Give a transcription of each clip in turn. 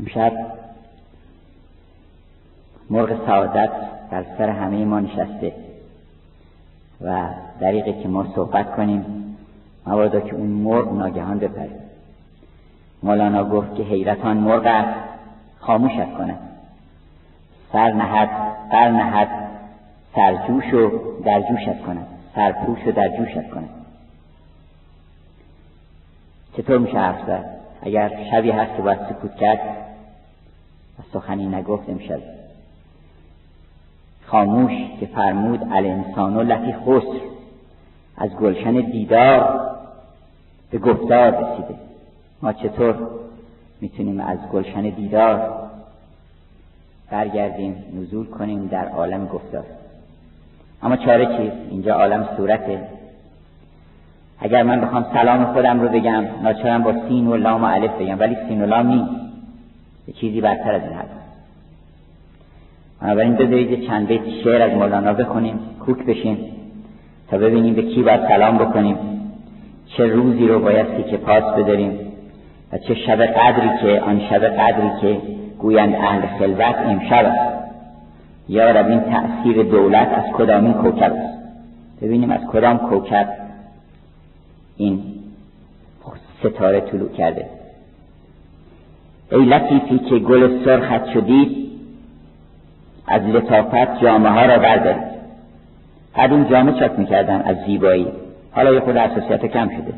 امشب مرغ سعادت در سر همه ما نشسته و دریقه که ما صحبت کنیم مبادا که اون مرغ ناگهان بپره. مولانا گفت که حیرتان مرغ است خاموشت کند. سر نهد سر نهد سرجوش و در جوشت کند. سرپوش و در جوشت کند. چطور میشه حرف زد؟ اگر شبی هست که باید سکوت کرد و سخنی نگفت امشب. خاموش که فرمود الانسان و لطی خسر. از گلشن دیدار به گفتار رسیده. ما چطور می‌تونیم از گلشن دیدار برگردیم نزول کنیم در عالم گفتار؟ اما چاره چیست اینجا عالم صورته. اگر من بخوام سلام خودم رو بگم ناچارم با سین و لام و الف بگم ولی سین و لام نیست. چیزی برتر از این هست بنابراین بذارید چند بیت شعر از مولانا بخونیم کوک بشیم تا ببینیم به کی باید سلام بکنیم چه روزی رو بایستی که پاس بداریم و چه شب قدری که آن شب قدری که گویند اهل خلوت امشب است. یا رب این تأثیر دولت از کدامین کوکب است؟ ببینیم از کدام کوکب این ستاره طلوع کرده. ای لطیفی که گل سرخت شدید از لطافت جامعه ها را بردارید قدیم جامعه چاک می‌کردن از زیبایی. حالا یه خود اساسیت کم شده.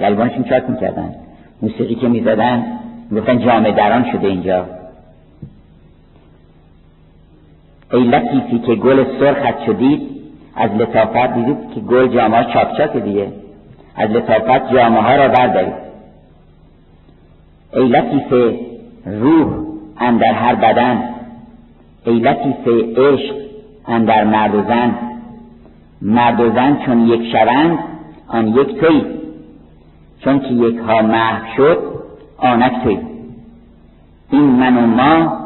گلبانشون چاک می‌کردن. موسیقی که می‌زدن می‌گفتن جامعه دران شده اینجا. ای لطیفی که گل سرخت شدید از لطافت دیدید که گل جامعه چاک چاک دیگه. از لطافت جامعه ها را بردارید ای لطیف روح اندر هر بدن ای لطیف عشق اندر مرد و زن مرد و زن چون یک شوند آن یک توی. چون که یک ها محو شد آنک توی. این من و ما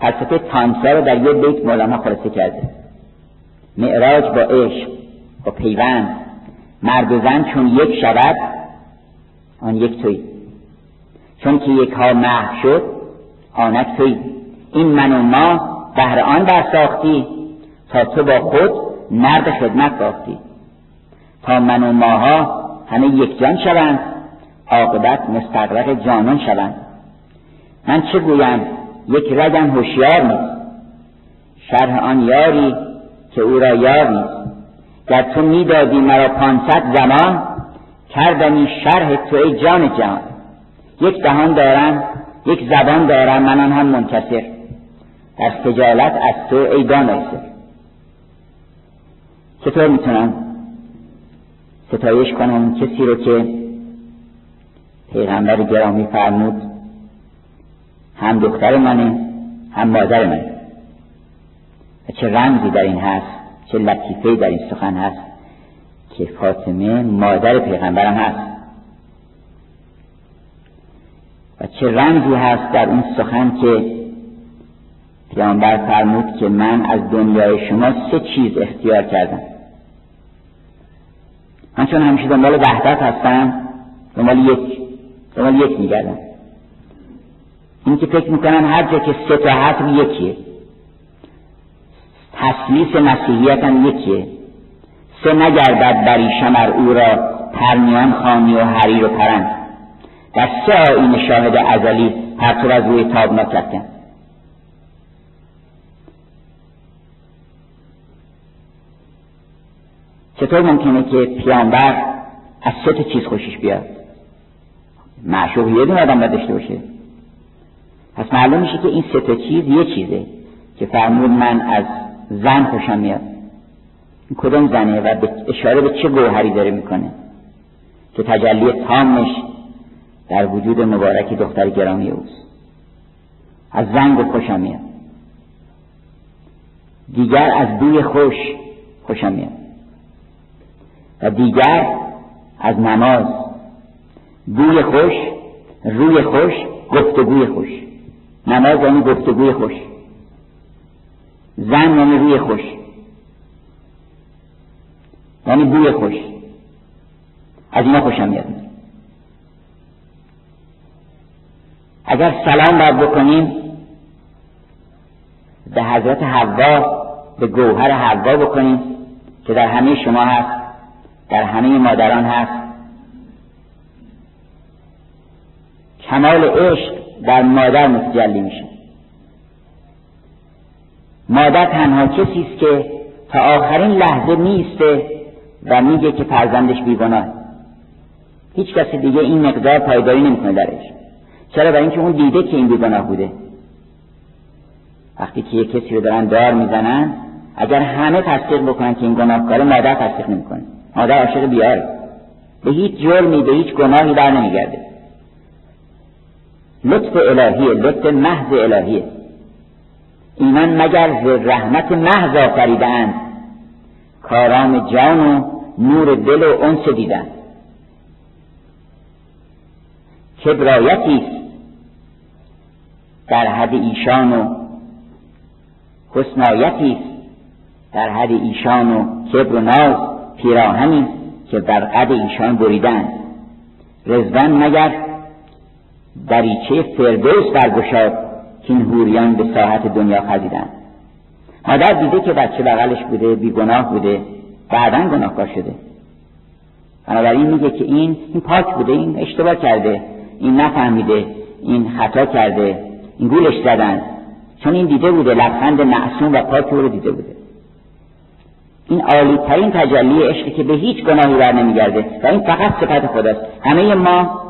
فلسفه تانسا رو در یک بیت مولانا خلاصه کرده. معراج با عشق با پیوند. مرد و زن چون یک شود آن یک توی. چون که یک ها محو شد آنک توی این من و ما بهر آن برساختی تا تو با خود مرد خدمت باختی. تا من و ماها همه یک جان شوند عاقبت مستقرق جانان شوند. من چه گویم؟ یک رگم هوشیار نیست. شرح آن یاری که او را یار نیست. گر تو می‌دادی مرا پانصد زمان کردمی شرح تو ای جان جان یک دهان دارم یک زبان دارم من هم منکسر در خجالت از تو ای دانای چطور می‌تونم ستایش کنم کسی رو که پیغمبر گرامی فرمود هم دختر منه هم مادر منه. و چه رمزی در این هست چه لطیفه در این سخن هست که فاطمه مادر پیغمبرم هست. و چه رمزی هست در این سخن که پیامبر فرمود که من از دنیای شما سه چیز اختیار کردم. من چون همیشه دنبال وحدت هستم دنبال یک دنبال یک میگردم. این که فکر می‌کنم هر جا که سه تا هست یکیه. تسلیس مسیحیت هم یکیه. سه نگردد بری شمر او را پرمیان خانی و حریر و پرند. در سه آین شاهد ازلی پرتو از روی تاب نکردن. چطور ممکنه که پیامبر از سه چیز خوشش بیاد؟ معشوق یه دونه آدم داشته باشه. پس معلوم میشه که این سه چیز یه چیزه که فرمود من از زن خوشم میاد. این کدوم زنه و اشاره به چه گوهری داره می‌کنه؟ که تجلی تامش در وجود مبارک دختر گرامی اوست. از زن خوشم میاد. دیگر از بوی خوش خوشم میاد. و دیگر از نماز. بوی خوش روی خوش گفتگوی خوش. نماز یعنی گفتگوی خوش. زن یعنی روی خوش. یعنی بوی خوش. از اینا خوشم میاد. اگر سلام باید بکنیم به حضرت حوا به گوهر حوا بکنیم که در همه شما هست در همه مادران هست. کمال عشق در مادر متجلی میشه. مادر تنها کسی است که تا آخرین لحظه میسته و میگه که فرزندش بیگناه. هیچ کسی دیگه این مقدار پایداری نمی‌کنه درش. چرا برای اینکه اون دیده که این بیگناه بوده؟ وقتی که یه کسی رو دارن دار می‌زنن اگر همه تصدیق بکنن که این گناهکاره مادر تصدیق نمی‌کنه. مادر عاشق بیاره به هیچ جرمی به هیچ گناهی در نمیگرده. لطف الهیه لطف محض الهیه ایمان مگر ز رحمت محض آفریدند کارام جان و نور دل و انس دیدن. کبرایتی در حد ایشان و حسنایتی در حد ایشان و کبر و ناز پیراهنی که بر قد ایشان بریدن. رزوان مگر دریچه فردوس برگشاد که این هوریان به ساحت دنیا خزیدن. مادر دیده که بچه بغلش بوده بیگناه بوده بعدا گناهکار شده. بنابراین میگه که این این پاک بوده این اشتباه کرده این نفهمیده این خطا کرده. گولش زدن. چون این دیده بوده لبخند معصوم و پاک رو دیده بوده. این عالی ترین تجلی عشقی که به هیچ گناهی بر نمیگرده و این فقط صفت خداست. همه ما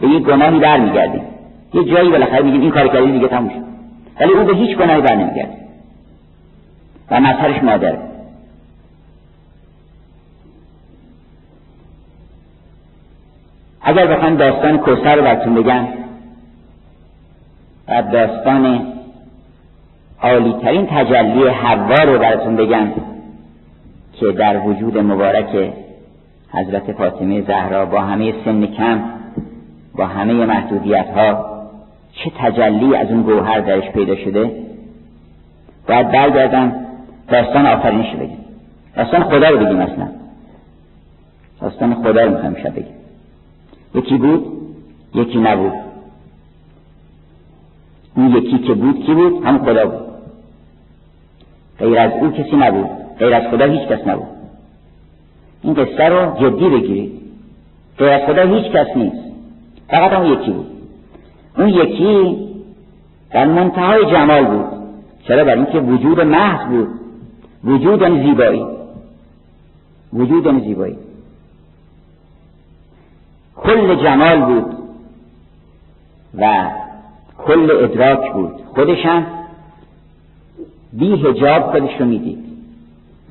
به یک گناهی بر میگردیم یه جایی بالاخره میگیم این کار کردی دیگه تموم شد. ولی او به هیچ گناهی بر نمیگرده و مظهرش مادره اگر بخوام داستان کوسر رو براتون بگم و داستان عالی ترین تجلی حوا رو براتون بگم که در وجود مبارک حضرت فاطمه زهرا با همه سن کم با همه محدودیت ها چه تجلی از اون گوهر درش پیدا شده؟ باید برگردم داستان آفرینش بگم. داستان خدا رو بگیم اصلا. داستان خدا رو می‌خوام شب بگیم. یکی بود یکی نبود. اون یکی که بود کی بود؟ هم خدا بود. غیر از او کسی نبود. غیر از خدا هیچ کس نبود. این قصه رو جدی بگیرید. غیر از خدا هیچ کس نیست. فقط اون یکی بود. اون یکی در منتهای جمال بود. چرا؟ برای اینکه وجود محض بود. وجود زیبایی. وجود زیبایی. کل جمال بود. و کل ادراک بود. خودشم بی هجاب خودش رو می‌دید.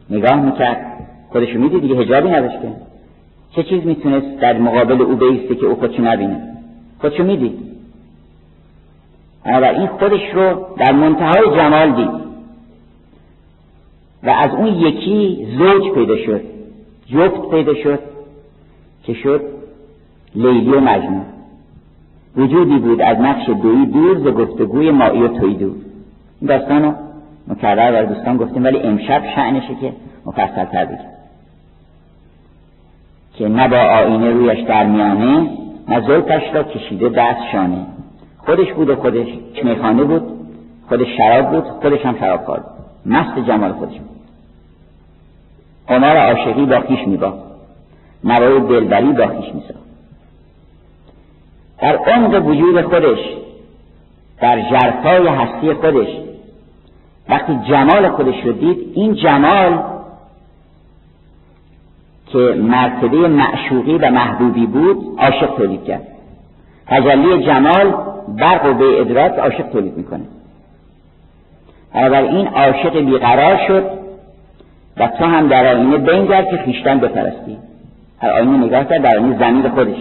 نگاه می‌کرد. خودش رو می‌دید دیگه هجابی نداشت چه چیز می‌تونست در مقابل او بیسته که او خودشو نبینه؟ خودشو می‌دید. این خودش رو در منتهای جمال دید. و از اون یکی زوج پیدا شد. جفت پیدا شد که شد لیلی و مجنون. وجودی بود از نقش دویی دور ز گفتگوی مایی و توی دور. این داستان رو مکرر بر دوستان گفتیم ولی امشب شعنشه که مفصل تر بگیم. که نه با آینه رویش در میانه نه زلفش را کشیده دست شانه. خودش بود و خودش میخانه بود خودش شراب بود خودش هم شراب بود. مست جمال خودش بود. قمار عاشقی با خیش میبا نوای دلبری با خیش میسا در عمق وجود خودش در جرفای هستی خودش. وقتی جمال خودش رو دید این جمال که مرتبه معشوقی و محبوبی بود عاشق تولید کرد. تجلی جمال بر قوه ادراک عاشق تولید می‌کنه. این عاشق بیقرار شد و تو هم در آینه بنگر که خیشتن بپرستی. هر آینه نگاه کرد در آینه زمین خودش.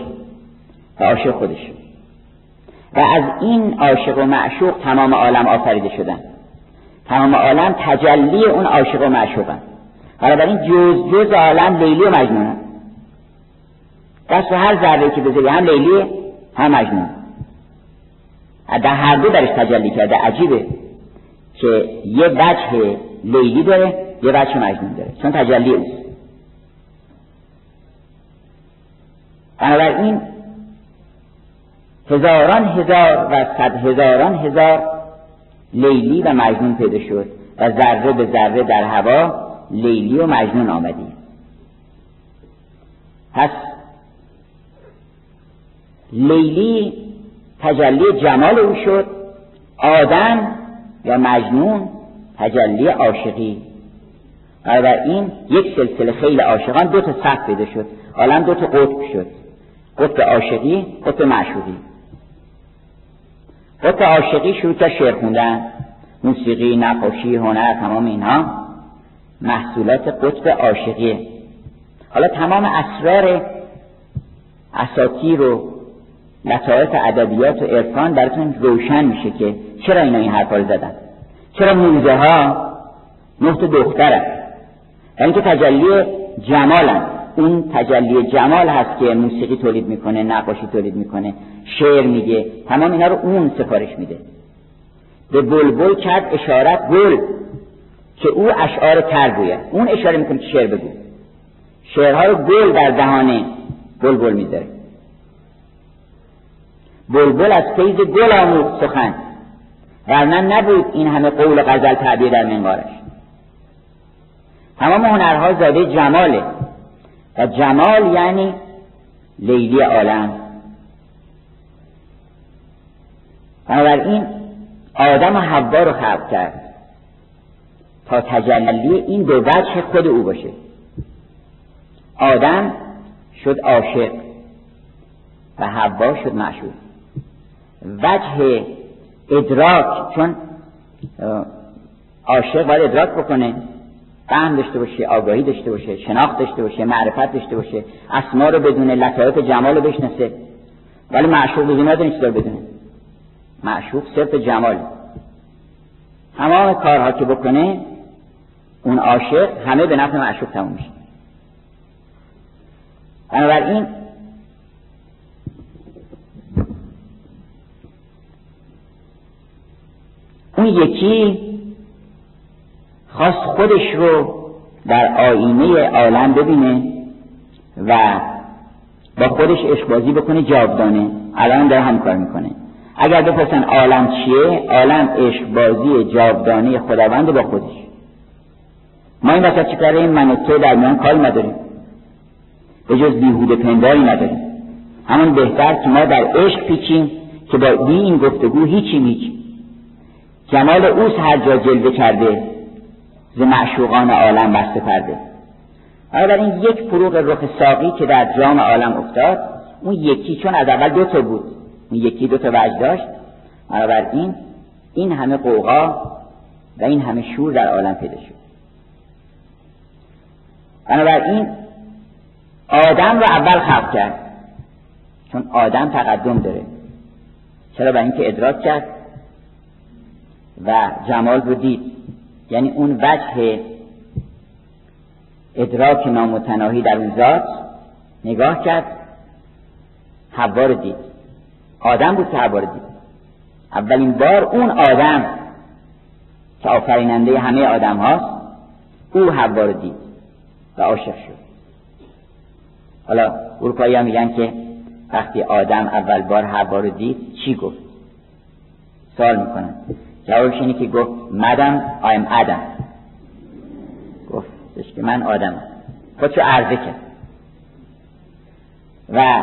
و عاشق خودش. و از این عاشق و معشوق تمام عالم آفریده شدن. تمام عالم تجلی اون عاشق و معشوقن. این جز جز عالم لیلی و مجنون دست هر ذره که بذاری هم لیلی هم مجنون. در هر دو درش تجلی کرده. عجیبه که یه وجه لیلی داره یه وجه مجنون داره. چون تجلی اوست. بنابراین هزاران هزار و صد هزاران هزار لیلی و مجنون پیدا شد و ذره به ذره در هوا لیلی و مجنون آمدی پس لیلی تجلی جمال او شد آدم یا مجنون تجلی عاشقی. این یک سلسله خیلی عاشقان دو تا صف پیدا شد عالم دو تا قطب شد. قطب عاشقی قطب معشوقی. قطب عاشقی شروع کرد شعر خوندن. موسیقی نقاشی هنر تمام اینها محصولات قطب عاشقیه. حالا تمام اسرار اساطیر و لطایف ادبیات و عرفان براتون روشن میشه که چرا اینا این حرفا زدن؟ چرا موزه ها نقط دختره یعنی که تجلی جمالن. اون تجلی جمال هست که موسیقی تولید می‌کنه نقاشی تولید می‌کنه شعر میگه تمام اینا رو اون سفارش میده. به بلبل کرد اشارت گل که او اشعار تر گوید. اون اشاره می‌کنه که شعر بگو. شعرها رو گل در دهانه بلبل می‌ذاره. بلبل از فیض گل آمود سخن. ورنه نبود این همه قول غزل تعبیر در منقارش تمام هنرها زاده جماله. و جمال یعنی لیلی عالم. بنابراین آدم و حوا رو خلق کرد تا تجلی این دو وجه خود او باشه. آدم شد عاشق و حوا شد معشوق. وجه ادراک چون عاشق باید ادراک بکنه. فهم داشته باشه آگاهی داشته باشه شناخت داشته باشه معرفت داشته باشه اسما رو بدونه لطایف جمال رو بشناسه. ولی معشوق بدونه نداره چیزا بدونه. معشوق صرف جمال. تمام کارها که بکنه اون عاشق همه به نفع معشوق تموم میشه. بنابراین اون یکی خواست خودش رو در آینه عالم ببینه و با خودش اشبازی بکنه جاودانه. الان داره هم کار می‌کنه. اگر بپرسن عالم چیه عالم عشقبازی جاودانه خداوند با خودش. ما این وسط چیکاره این من تو در میان کاری نداریم. به جز بیهوده پنداری نداریم. همون بهتر که ما در عشق پیچیم که با این گفتگو هیچی هیچ. جمال اوس هر جا جلوه کرده. ز معشوقان عالم پرده. این یک فروغ رخ ساقی که در جام عالم افتاد اون یکی چون از اول دو تا بود. اون یکی دو تا وجه داشت. این این همه قوقا و این همه شور در عالم پیدا شد. بنابراین آدم رو اول خلق کرد. چون آدم تقدم داره. چرا؟ برای اینکه ادراک کرد و جمال رو دید. یعنی اون وجه ادراک نامتناهی در اون ذات نگاه کرد. حوا رو دید. آدم بود که حوا رو دید. اولین بار اون آدم که آفریننده همه آدم هاست او حوا رو دید و عاشق شد. حالا اروپایی ها میگن که وقتی آدم اول بار حوا رو دید چی گفت؟ سوال می‌کنن جوابش اینه که گفت مدم آیم ادم گفتش که من آدمم خودشو عرضه کرد. و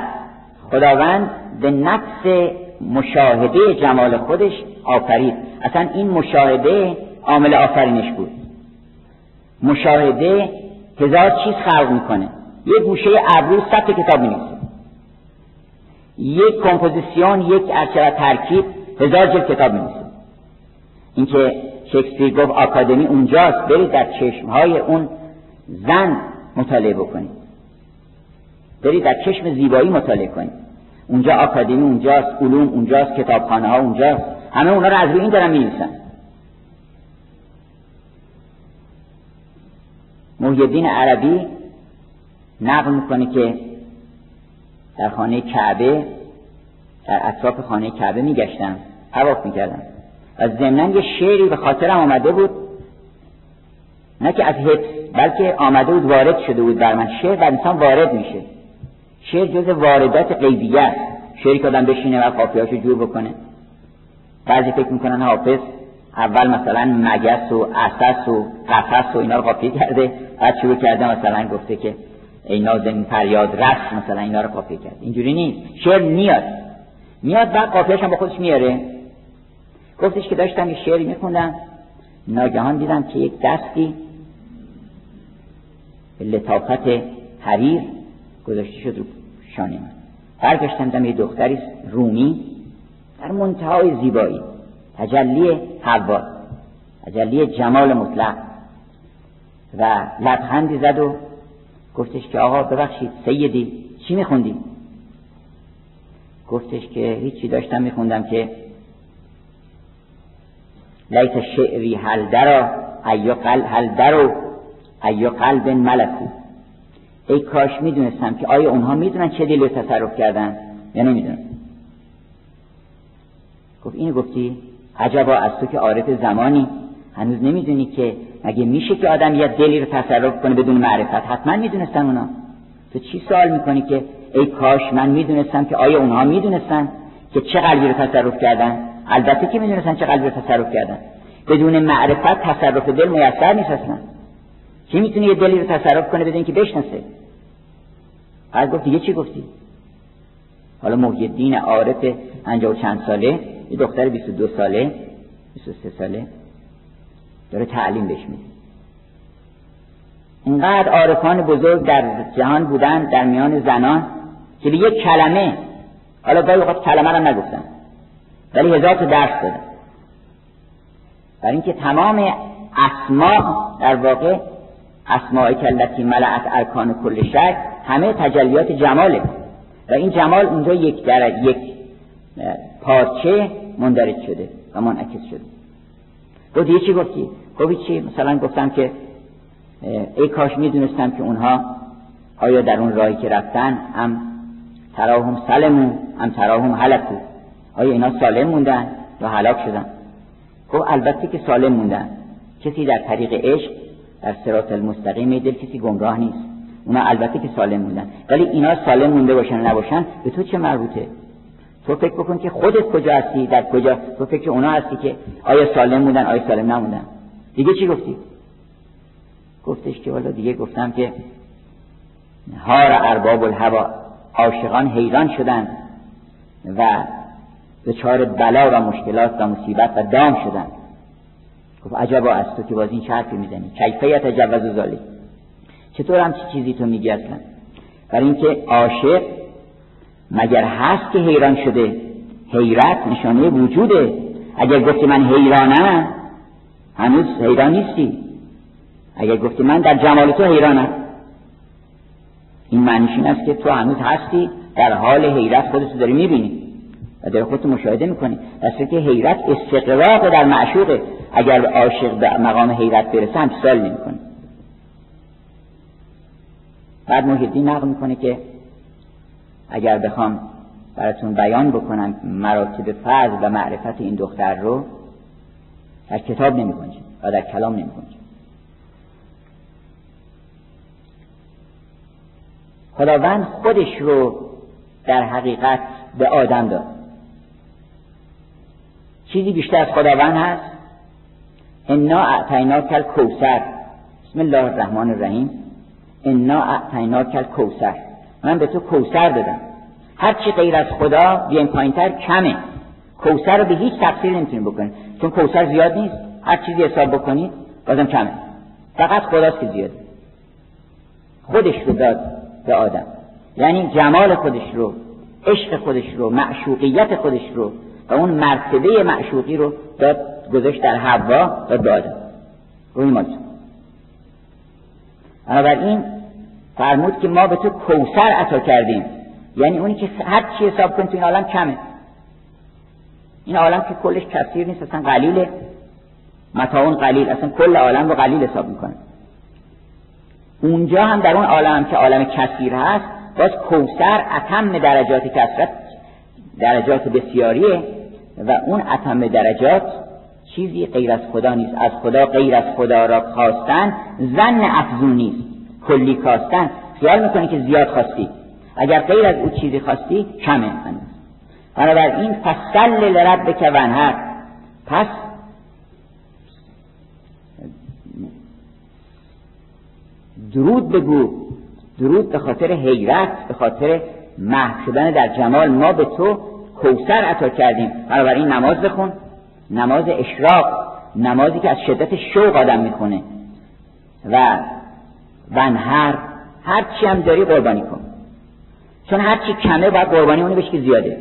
خداوند به نفس مشاهده جمال خودش آفرید. اصلا این مشاهده عامل آفرینش بود. مشاهده هزار چیز خلق می‌کنه. یک گوشه ابرو صد کتاب می‌نویسه. یک کمپوزیسیون یک ارچه ترکیب هزار جلد کتاب می‌نویسه. اینکه شکسپیر گفت آکادمی اونجاست برید در چشمهای اون زن مطالعه بکنید. برید در چشم زیبایی مطالعه کنید. اونجا آکادمی اونجاست علوم اونجاست کتابخانه ها اونجاست همه اونا رو از روی این دارن می‌نویسن. محیدین عربی نقل می‌کنه که در خانه کعبه در اطراف خانه کعبه میگشتن حواف می‌کردن. و ضمنا یه شعری به خاطرم آمده بود. نه که از حفظ بلکه آمده بود وارد شده بود بر من. شعر و انسان وارد میشه. شعر جز واردات غیبیه است. شعری که آدم بشینه و قافیهاشو جور بکنه. بعضی فکر می‌کنن حافظ اول مثلا مگس و اسس و قفس و اینا رو قافیه کرده بعد شروع کرده مثلا گفته که ای نازم فریاد رس مثلا اینا رو قافیه کرده. اینجوری نیست. شعر میاد. میاد بعد قافیهش هم با خودش میاره. گفتش که داشتم یه شعری میخوندم. ناگهان دیدم که یک دستی لطافت حریر گذاشته شد رو شانه من. برگشتم دیدم یه دختری رومی در منتهای زیبایی. تجلی حوا تجلی جمال مطلق. و لبخندی زد و گفتش که آقا ببخشید سیدی چی میخوندی؟ گفتش که هیچی داشتم میخوندم که لیت شعری هل درا ایو قل هل درو ایو قلب ملکو ای کاش می‌دونستم که آیا اونها می‌دونن چه دلی تصرف کردن یا نمی‌دونن؟ گفت اینو گفتی؟ عجبا از تو که عارف زمانی. هنوز نمی‌دونی که مگه میشه که آدم یه دلی رو تصرف کنه بدون معرفت حتما می‌دونستن اونا. تو چی سوال می‌کنی که ای کاش من می‌دونستم که آیا اونها می‌دونستن که چه قلبی رو تصرف کردن؟ البته که می‌دونستن چه قلبی تصرف کردن. بدون معرفت تصرف دل میسر نیست اصلا کی می‌تونه یه دلی رو تصرف کنه بدون که بشناسه؟ بعد گفت دیگه چی گفتی؟ حالا محی الدین عارف و چند ساله یه دختر 22 ساله 23 ساله داره تعلیم بهش میده. اینقدر عارفان بزرگ در جهان بودن در میان زنان که به یک کلمه حالا گاهی اوقات کلمه رو نگفتن. ولی هزار تا درس دادن برای اینکه تمام اسما در واقع اسماء کلتی ملعت ارکان کل شک همه تجلیات جماله و این جمال اونجا یک در یک پارچه مندرج شده و منعکس شده گفت یه چی گفتی؟ گفتی چی؟ مثلا گفتم که ای کاش می‌دونستم که اونها آیا در اون راهی که رفتن هم تراهم سلمون هم تراهم هلکو آیا اینا سالم موندن یا هلاک شدن؟ گفت البته که سالم موندن. کسی در طریق عشق در سرات المستقیم دل کسی گمراه نیست. اونا البته که سالم موندن. ولی اینا سالم مونده باشن نباشن به تو چه مربوطه؟ تو فکر بکن که خودت کجا هستی در کجا؟ تو فکر اونا هستی که آیا سالم موندن آیا سالم نموندن؟ دیگه چی گفتی؟ گفتش که والا دیگه گفتم که هار ارباب الهوا عاشقان حیران شدن و دچار بلا و مشکلات و مصیبت و دام شدن. گفت عجبا از تو که باز این چه می‌زنی؟ کیفیت جوز زالی چطور هم چی چیزی تو میگی اصلا؟ برای اینکه عاشق مگر هست که حیران شده؟ حیرت نشانه وجوده. اگر گفتی من حیرانم هنوز حیران نیستی. اگر گفتی من در جمال تو حیرانم. این معنیش این است که تو هنوز هستی در حال حیرت خودت داری می‌بینی. و در خودت مشاهده می‌کنی. دسته که حیرت استقراق در معشوقه اگر عاشق به مقام حیرت برسه هم سال نمی‌کنه بعد محیدی نقل می‌کنه که اگر بخوام براتون بیان بکنم مراتب فضل و معرفت این دختر رو در کتاب نمی و در کلام نمی خداوند خودش رو در حقیقت به آدم داد. چیزی بیشتر از خداوند هست؟ انا اعطینا کل کوسر بسم الله الرحمن الرحیم. انا اعطینا کل کوسر من به تو کوسر دادم هر چی غیر از خدا بیایم پایینتر کمه. کوسر رو به هیچ تفسیر نمی‌تونیم بکنیم. چون کوسر زیاد نیست. هر چیزی حساب بکنید بازم کمه. فقط خداست که زیاده. خودش رو داد به آدم. یعنی جمال خودش رو عشق خودش رو معشوقیت خودش رو اون مرتبه معشوقی رو داد گذاشت در حوا و داد. روی ما بنابراین فرمود که ما به تو کوسر عطا کردیم. یعنی اونی که هر چی حساب کنی تو این عالم کمه. این عالم که کلش کثیر نیست اصلا قلیله. متاون قلیل اصلا کل عالم رو قلیل حساب می‌کنه. اونجا هم در اون عالم که عالم کثیر هست باز کوسر اتم درجات کسرت درجات بسیاریه. و اون اتم درجات چیزی غیر از خدا نیست. از خدا غیر از خدا را خواستن زن افزون نیست. کلی کاستن خیال می‌کنی که زیاد خواستی. اگر غیر از او چیزی خواستی کمه هنوز بنابراین فصل لربک ونهر پس درود بگو. درود به خاطر حیرت به خاطر محو در جمال. ما به تو کوسر عطا کردیم. بنابراین نماز بخون نماز اشراق نمازی که از شدت شوق آدم می‌کنه و ونهر هر چی هم داری قربانی کن. چون هر چی کمه باید قربانی اونی بشه که زیاده.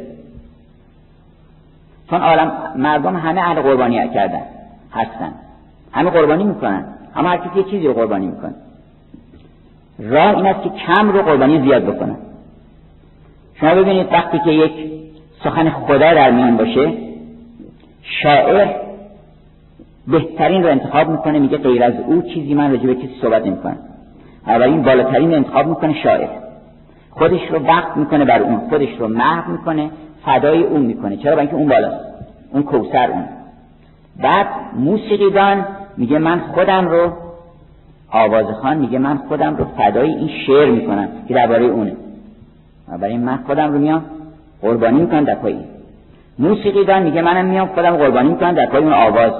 چون عالم مردم همه اهل قربانی کردن هستن. همه قربانی می‌کنن. اما هر کسی یه چیزی رو قربانی می‌کنه. راه این است که کم رو قربانی زیاد بکنن شما ببینید وقتی که یک سخن خدا در میان باشه. شاعر بهترین رو انتخاب می‌کنه میگه غیر از او چیزی من راجع به کسی صحبت نمی‌کنم. این بالاترین انتخاب می‌کنه شاعر. خودش رو وقت می‌کنه بر اون خودش رو محو می‌کنه فدای اون می‌کنه. چرا؟ اینکه اون بالاست. اون کوسر اون. بعد موسیقیدان میگه من خودم رو آوازخان میگه من خودم رو فدای این شعر می‌کنم که درباره اونه. برای من خودم رو میام قربانی می‌کنم در پای موسیقیدان میگه منم میام خودم قربانی می‌کنم در پای اون آواز.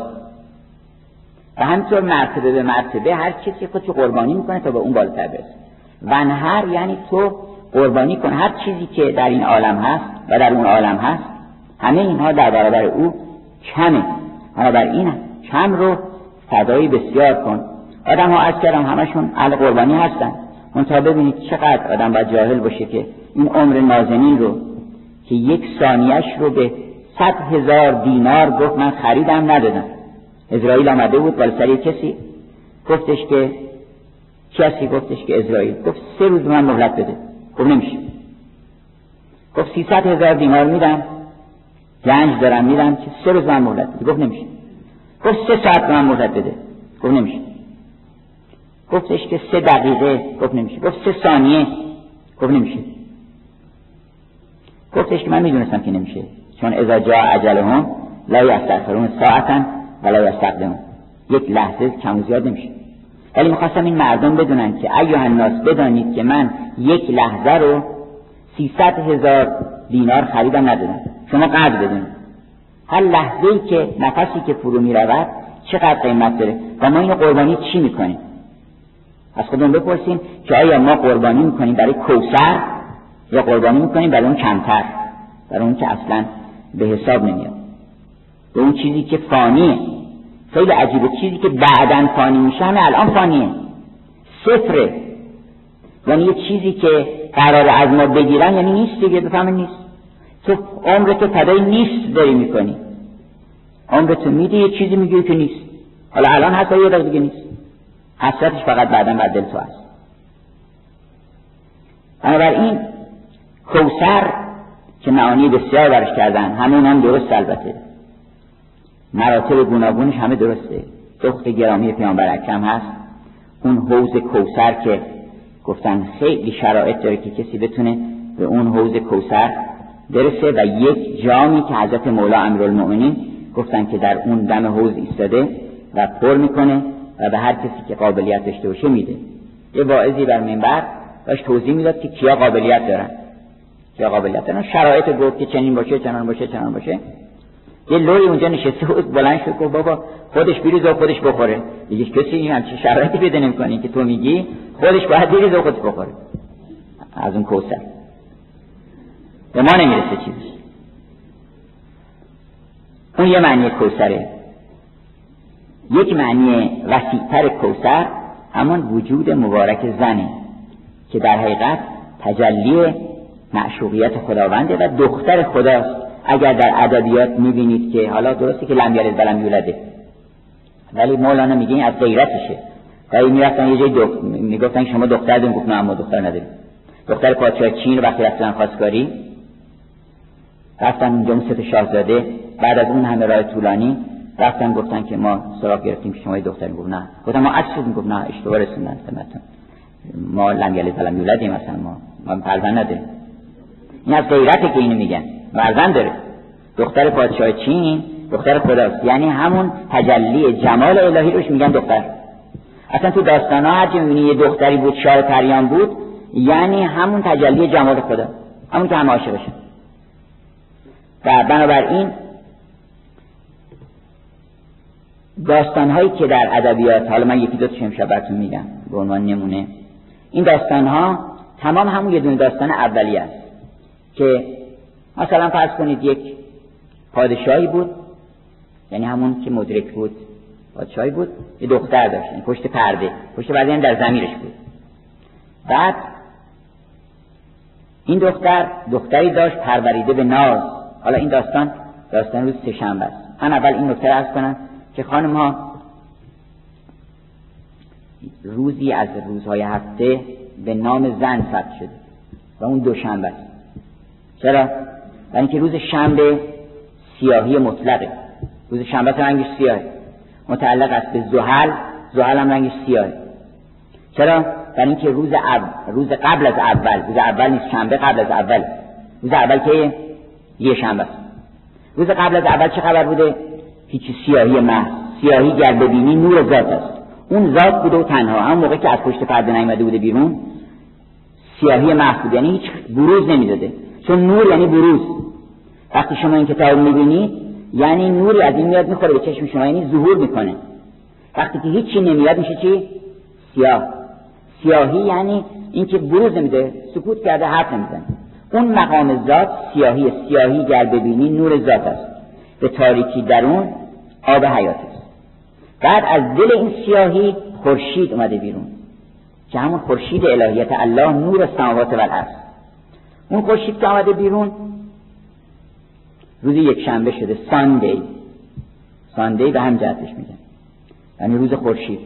و همینطور مرتبه به مرتبه هر کسی خودشو قربانی می‌کنه تا به اون بالاتر برسه. ونهر یعنی تو قربانی کن. هر چیزی که در این عالم هست و در اون عالم هست همه اینها در برابر او کمه. این کم رو فدایی بسیار کن. آدم ها از کردم همشون اهل قربانی هستن. تا ببینید چقدر آدم باید جاهل باشه که این عمر نازنین رو که یک ثانیش رو به صد هزار دینار گفت من خریدم ندادم. اسرائیل آمده بود بالا سری کسی؟ گفتش که کسی گفتش که اسرائیل. گفت سه روز من مهلت بده. گفت نمیشه. گفت سیصد هزار دینار میدم. گنج دارم میدم که سه روز من مهلت بده. گفت نمیشه. گفت سه ساعت من مهلت بده. گفت نمیشه. گفتش که سه دقیقه. گفت نمیشه. گفت سه ثانیه. گفت نمیشه. گفتش که من می‌دونستم که نمیشه. چون اذا جا عجلهم لا یستغفرون ساعتا ولا یستقدمون. یک لحظه کم زیاد نمیشه. ولی می‌خواستم این مردم بدونن که ایوه الناس بدانید که من یک لحظه رو سیصد هزار دینار خریدم ندادم شما قدر بدونید هر لحظه ای که نفسی که فرو می‌رود چقدر قیمت داره و ما اینو قربانی چی می‌کنیم؟ از خودمون بپرسیم که آیا ما قربانی می‌کنیم برای کوسر یا قربانی می‌کنیم برای اون کمتر برای اون که اصلا به حساب نمیاد. به اون چیزی که فانیه خیلی عجیبه. چیزی که بعدا فانی میشه همه الان فانیه. صفره. یعنی یه چیزی که قرار از ما بگیرن یعنی نیست دیگه بفهم نیست. تو عمر تو فدای نیست داری می‌کنی. عمر تو میدی یه چیزی میگی که نیست. حالا الان هست یه دیگه نیست. حسرتش فقط بعدا بر دل تو هست. بنابراین کوسر که معانی بسیار برش کردن. همون هم درست البته. مراتب گوناگونش همه درسته. دخت گرامی پیامبر اکرم هست. اون حوز کوسر که گفتن خیلی شرایط داره که کسی بتونه به اون حوز کوسر برسه و یک جامی که حضرت مولا امیرالمؤمنین گفتن که در اون دم حوز ایستاده و پر می‌کنه و به هر کسی که قابلیت داشته باشه میده. یه واعظی بر منبر داشت توضیح می‌داد که کیا قابلیت دارن. کیا قابلیت دارن شرایط گفت که چنین باشه چنان باشه چنان باشه. یه لوی اونجا نشسته بود بلند شد گفت بابا خودش بریز و خودش بخوره. دیگه کسی این همچین شرایطی بده نمی‌کنه که تو میگی خودش باید بریز و خودش بخوره. از اون کوسر به ما نمی‌رسه چیزی اون یه معنی کوسره. یک معنی وسیعتر کوسر همان وجود مبارک زنه که در حقیقت تجلی معشوقیت خداونده و دختر خداست. اگر در ادبیات می‌بینید که حالا درسته که لم یلد ولم یولده ولی مولانا میگه این از غیرتشه. و می‌رفتن یه جای دخ... می‌گفتن شما دختر داریم گفت نه اما دختر نداریم. دختر پادشاه چین وقتی رفتن خواستگاری رفتن اونجا ست شاهزاده. بعد از اون همه راه طولانی رفتن گفتن که ما سراغ گرفتیم که شما دختری گفت نه. گفتن ما شدیم گفت نه اشتباه رسوندن. ما لم یلد ولم یولدیم. مثلا ما ما فرزند نداریم. این از غیرته که اینو میگن. فرزند داره. دختر پادشاه چین دختر خداست یعنی همون تجلی جمال الهی روش میگن دختر. اصلا تو داستان ها هرچی می‌بینی یه دختری بود شاه پریان بود یعنی همون تجلی جمال خدا. همون که همه عاشقشن و بنابراین داستان هایی که در ادبیات حالا من یکی دو تا امشب براتون میگم به عنوان نمونه. این داستان ها تمام همون یه دونه داستان اولی است. که مثلا فرض کنید یک پادشاهی بود یعنی همون که مدرک بود پادشاهی بود یه دختر داشت یعنی پشت پرده پشت پرده یعنی در زمیرش بود. بعد این دختر دختری داشت پروریده به ناز. حالا این داستان داستان روز سهشنبه است. من اول این نکته ارز کنم که خانم ها روزی از روزهای هفته به نام زن ثبت شده و اون دوشنبه است. چرا؟ برای اینکه روز شنبه سیاهی مطلقه. روز شنبه رنگش سیاهه. متعلق است به زحل. زحل هم رنگش سیاهه. چرا؟ برای اینکه روز روز قبل از اول روز اول نیست شنبه قبل از اول. روز اول که یه شنبه است. روز قبل از اول چه خبر بوده؟ هیچ سیاهی محض. سیاهی گر ببینی نور ذات است. اون ذات بوده و تنها. هم موقع که از پشت پرده نیامده بوده بیرون سیاهی محض بوده یعنی هیچ بروز نمی‌داده. چون نور یعنی بروز. وقتی شما این کتاب می‌بینید یعنی نوری از این میاد می‌خوره به چشم شما یعنی ظهور می‌کنه. وقتی که هیچی نمیاد میشه چی؟ سیاه. سیاهی یعنی اینکه بروز نمیده سکوت کرده حرف نمی‌زنه. اون مقام ذات سیاهی سیاهی گر ببینی نور ذات است. به تاریکی درون آب حیات است. بعد از دل این سیاهی خورشید اومده بیرون. که همون خورشید الهیت الله نور سماوات و الارض. اون خورشید که آمده بیرون. روز یک شنبه شده ساندی ساندی به هم جهتش میگن یعنی روز خورشید.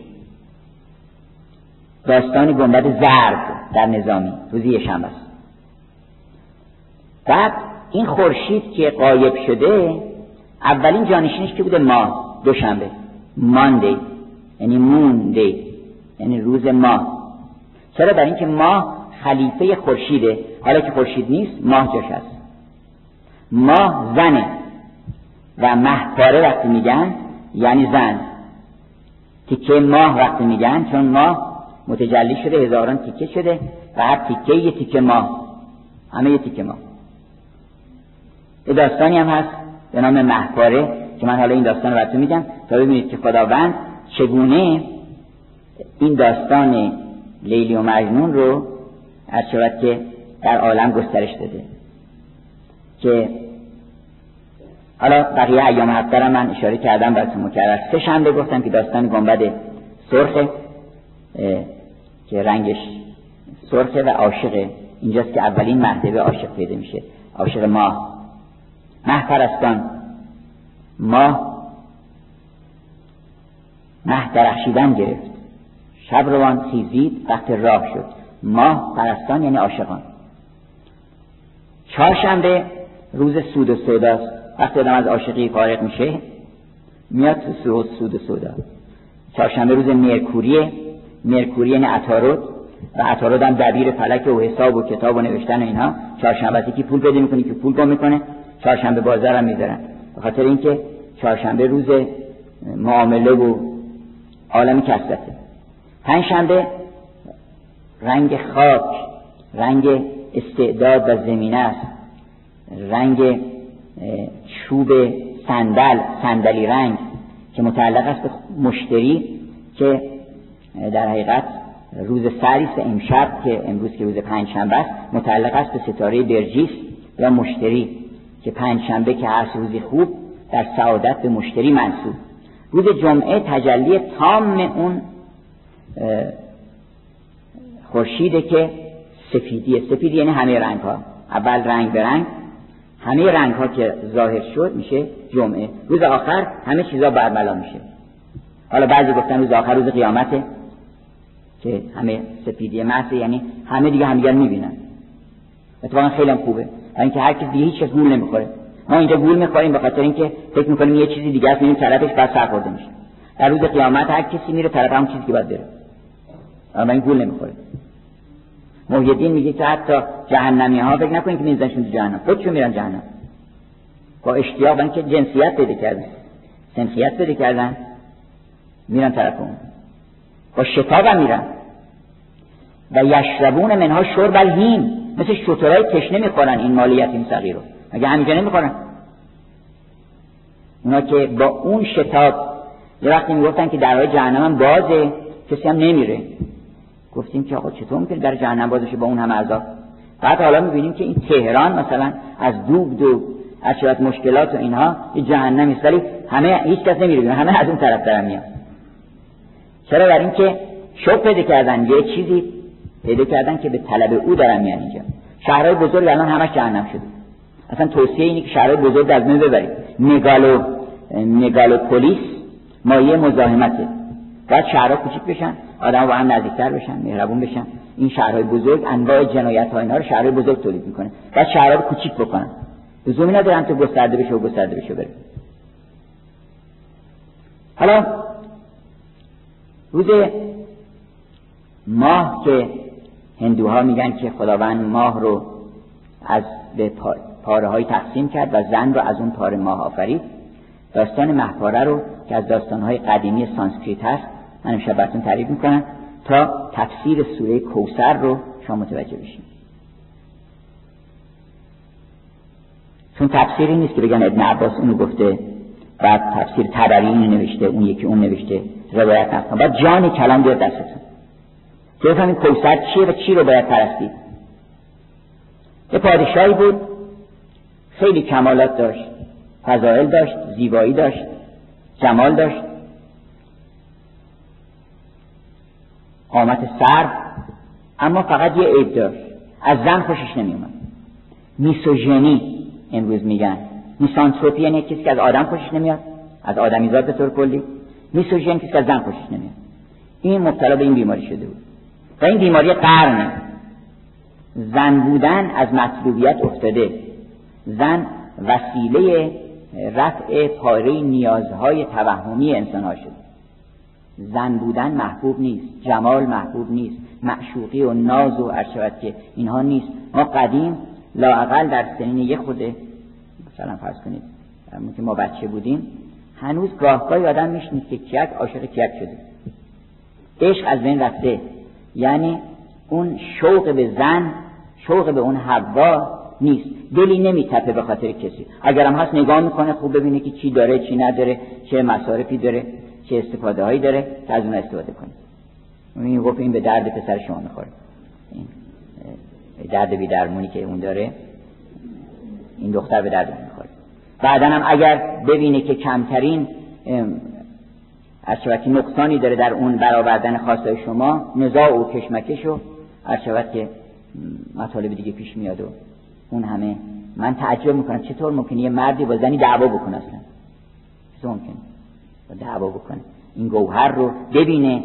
داستان گنبد زرد در نظامی. روز یک شنبه است. بعد این خورشید که قایب شده اولین جانشینش که بوده؟ ماه. دوشنبه. ماندی یعنی موندی یعنی روز ماه. چرا؟ برای اینکه ماه خلیفه خورشیده. حالا که خورشید نیست ماه جاش هست. ماه زنه. و مهپاره وقتی میگن یعنی زن. تیکه ماه وقتی میگن چون ماه متجلی شده هزاران تیکه شده و هر تیکه یه تیکه ماه. همه یه تیکه ماه. یه داستانی هم هست به نام محپاره که من حالا این داستان رو براتون میگم تا ببینید که خداوند چگونه این داستان لیلی و مجنون رو از شود که در عالم گسترش داده. که حالا بقیه ایام هفته من اشاره کردم براتون مکرر. سه شنبه گفتم که داستان گنبد سرخه که رنگش سرخه و عاشقه اینجاست که اولین مرتبه عاشق پیدا میشه. عاشق ماه. مه پرستان. ماه مه درخشیدن گرفت. شب روان خیزید وقت راه شد. ماه پرستان یعنی عاشقان. چهارشنبه روز سود و سوداست. وقتی آدم از عاشقی فارغ میشه میاد تو سود و سودا. چهارشنبه روز مرکوریه. مرکوری یعنی عطارد. و عطارد هم دبیر فلک و حساب و کتاب و نوشتن و اینها. چهارشنبه که پول پیدا می‌کنه که پول گم می‌کنه چهارشنبه بازار هم می‌ذارن. به خاطر اینکه چهارشنبه روز معامله و عالم کسرته پنجشنبه رنگ خاک رنگ استعداد و زمینه است. رنگ چوب صندل صندلی رنگ که متعلق است به مشتری که در حقیقت روز سریس امشب که امروز که روز پنجشنبه است متعلق است به ستاره برجیس و مشتری که پنجشنبه که هر روزی خوب در سعادت به مشتری منصوب. روز جمعه تجلی تام اون خورشیده که سفیدی سفید یعنی همه رنگ ها اول رنگ به رنگ. همه رنگ ها که ظاهر شد میشه جمعه. روز آخر همه چیزا برملا میشه. حالا بعضی گفتن روز آخر روز قیامته که همه سفیدی محض یعنی همه دیگه همدیگر می‌بینن. اتفاقا خیلی هم خوبه. اینکه هر کسی هیچ کس گول نمی‌خوره. ما اینجا گول می‌خوریم به خاطر اینکه فکر می‌کنیم یه چیزی دیگه است میریم طرفش بعد سرخورده میشه. در روز قیامت هر کسی میره طرف همون چیزی که باید بره. اما این گول نمی‌خوره. محیدین میگه که حتی جهنمی ها فکر نکنید که میزنشون تو جهنم. خودشون میرن جهنم. با اشتیاق که جنسیت پیدا کردن. سنخیت پیدا کردن. میرن طرف اون. با شتاب هم میرن. و یشربون منها شرب الهیم. مثل شطرهای تشنه می‌خورن این مالیت این صغیر رو. مگه همینجا نمی‌خورن؟ اونا که با اون شتاب یه وقتی می‌گفتن که درهای جهنم هم بازه کسی هم نمیره. گفتیم که آقا چطور می‌کنه در جهنم بازشه با اون هم عذاب؟ بعد حالا می‌بینیم که این تهران مثلا از دوب دو از مشکلات و اینها یه جهنمی است ولی همه هیچ کس نمیره همه از اون طرف دارن میان. چرا؟ در اینکه شوق پیدا کردن یه چیزی پیدا کردن که به طلب او دارن میان اینجا. شهرهای بزرگ الان همش جهنم شده. اصلا توصیه اینه که شهرهای بزرگ از من ببرید. مگالو مگالوپولیس مایه مزاحمته. باید شهرها کوچیک بشن. آدم با هم نزدیکتر بشن مهربون بشن. این شهرهای بزرگ انواع جنایت ها اینا رو شهرهای بزرگ تولید می‌کنه بعد شهرها رو کوچیک بکنن. لزومی ندارن تو گسترده بشه و گسترده بشه بره. حالا روز ماه که هندوها میگن که خداوند ماه رو از به پاره های تقسیم کرد و زن رو از اون پاره ماه آفرید. داستان محپاره رو که از داستان های قدیمی سانسکریت هست من امشب براتون تعریف می‌کنم تا تفسیر سوره کوسر رو شما متوجه بشیم چون تفسیری نیست که بگن ابن عباس اونو گفته بعد تفسیر تبری نوشته اون یکی اون نوشته روایت نکنم بعد جان کلام بیاد دستتون. که بفهمین کوسر چیه و چی رو باید پرستید. یه پادشاهی بود خیلی کمالات داشت فضائل داشت زیبایی داشت جمال داشت. قامت سر اما فقط یه عیب داشت. از زن خوشش نمیومد میسوژنی امروز میگن. میسانتروپی یعنی کسی که از آدم خوشش نمیاد. از آدمیزاد به طور کلی. میسوژن کسی که از زن خوشش نمیاد. این مبتلا به این بیماری شده بود. و این بیماری قرنه. زن بودن از مطلوبیت افتاده. زن وسیله رفع پاره نیازهای توهمی انسان ها شد زن بودن محبوب نیست جمال محبوب نیست معشوقی و ناز و ارشود که اینها نیست. ما قدیم لاقل در سنین یه خوده مثلا فرض کنید که ما بچه بودیم هنوز گاهگاهی آدم میشنید که کیک عاشق کیک شده. عشق از بین رفته. یعنی اون شوق به زن شوق به اون حوا نیست. دلی نمیتپه به خاطر کسی. اگرم هست نگاه می‌کنه خوب ببینه که چی داره چی نداره چه مصارفی داره. چه استفاده هایی داره که از اون استفاده کنه این گفت این به درد پسر شما می‌خوره. درد بی درمونی که اون داره این دختر به درد می‌خوره. بعدا هم اگر ببینه که کمترین از نقصانی داره در اون برآوردن خواستای شما نزاع و کشمکش و از که مطالب دیگه پیش میاد و اون همه. من تعجب می‌کنم چطور ممکنه یه مردی با زنی دعوا بکنه اصلا؟ چطور ممکنه؟ با دعوا بکنه. این گوهر رو ببینه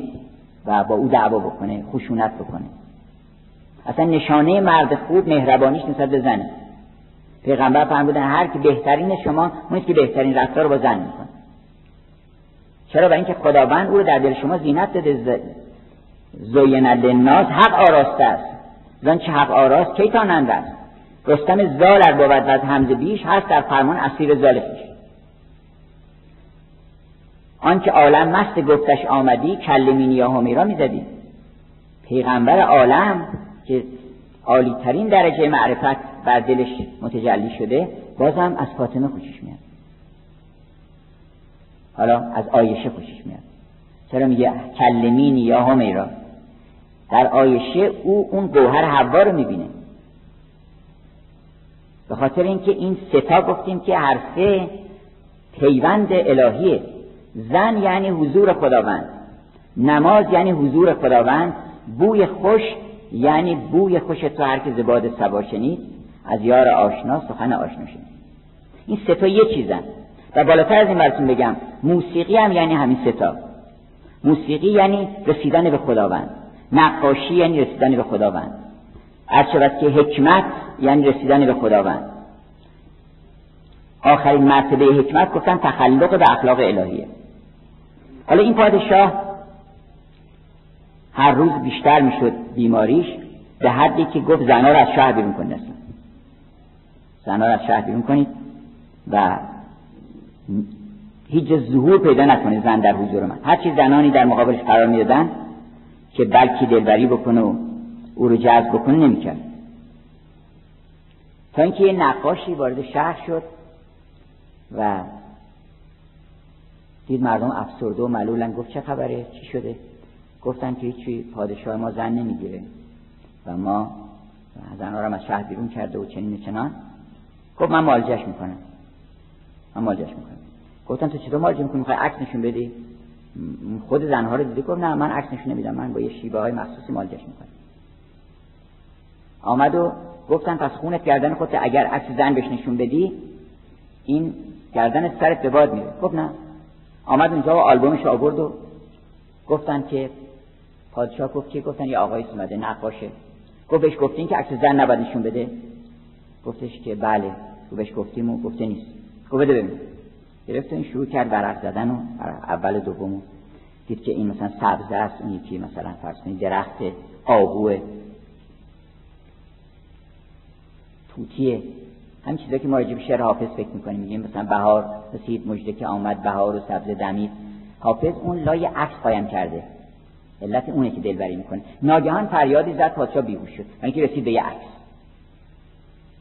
و با او دعوا بکنه خشونت بکنه. اصلا نشانه مرد خوب مهربانیش نسبت به زنه پیغمبر فرمودن هر که بهترین شما اونیست که بهترین رفتار با زن می‌کنه. چرا؟ برای اینکه خداوند او رو در دل شما زینت داده. زوین للناس حق آراسته است. زن چه حق آراست؟ کی تا است رستم زال ار بود و از حمزه بیش هست در فرمان اسیر زال آنکه عالم مست گفتش آمدی کلمینی یا همیرا می‌زدی. پیغمبر عالم که عالی ترین درجه معرفت بر دلش متجلی شده بازم از فاطمه خوشش میاد. حالا از آیشه خوشش میاد. چرا میگه کلمینی یا همیرا در آیشه او اون گوهر حوا رو می‌بینه. به خاطر اینکه این ستا گفتیم که هر سه پیوند الهیه. زن یعنی حضور خداوند. نماز یعنی حضور خداوند. بوی خوش یعنی بوی خوش تو هر که زباد سبا شنید. از یار آشنا سخن آشنا شنید. این ستا یه چیزن. و بالاتر از این براتون بگم موسیقی هم یعنی همین ستا موسیقی یعنی رسیدن به خداوند. نقاشی یعنی رسیدن به خداوند. هر که حکمت یعنی رسیدن به خداوند. آخرین مرتبه حکمت گفتن تخلق به اخلاق الهیه. حالا این پادشاه هر روز بیشتر می‌شد بیماریش به حدی که گفت زنها رو از شهر بیرون کنید. زنها رو از شهر بیرون کنید و هیچ ظهور پیدا نکنه زن در حضور من. هرچی زنانی در مقابلش قرار می‌دادن که بلکی دلبری بکنه و او رو جذب بکنه نمی‌کرد. تا اینکه یه نقاشی وارد شهر شد و دید مردم افسرده و ملولن گفت چه خبره؟ چی شده؟ گفتن که هیچی. پادشاه ما زن نمی‌گیره. و ما زنها رو از شهر بیرون کرده و چنین چنان. گفت من مالجش می‌کنم. من مالجش می‌کنم. گفتن تو چطور مالجه می‌کنی؟ می‌خوای عکس نشون بدی؟ خود زنها رو دیدی؟ گفت نه من عکس نشون نمیدم. من با یه شیبه های مخصوصی مالجش می‌کنم. آمد و گفتن پس خونت گردن خودت. اگر عکس زن بهش نشون بدی این گردن سرت به باد میره. گفت نه. آمد اونجا و آلبومش آورد و گفتن که پادشاه گفت که گفتن یه آقای اومده نقاشه. گفت بهش گفتین که عکس زن نباید نشون بده. گفتش که بله. تو بهش گفتیم و گفته نیست. گفت بده ببین گرفت این شروع کرد ورق زدن و اول دومو دید که این مثلا سبز است اون یکی مثلا فرض درخت آهوه. توتیه. همین چیزایی که ما راجع به شعر حافظ فکر می‌کنیم. میگیم مثلا بهار رسید مجده که آمد بهار و سبز دمید. حافظ اون لای عکس قایم کرده. علت اونه که دلبری می‌کنه. ناگهان فریادی زد پادشاه بیهوش شد. یعنی که رسید به یه عکس.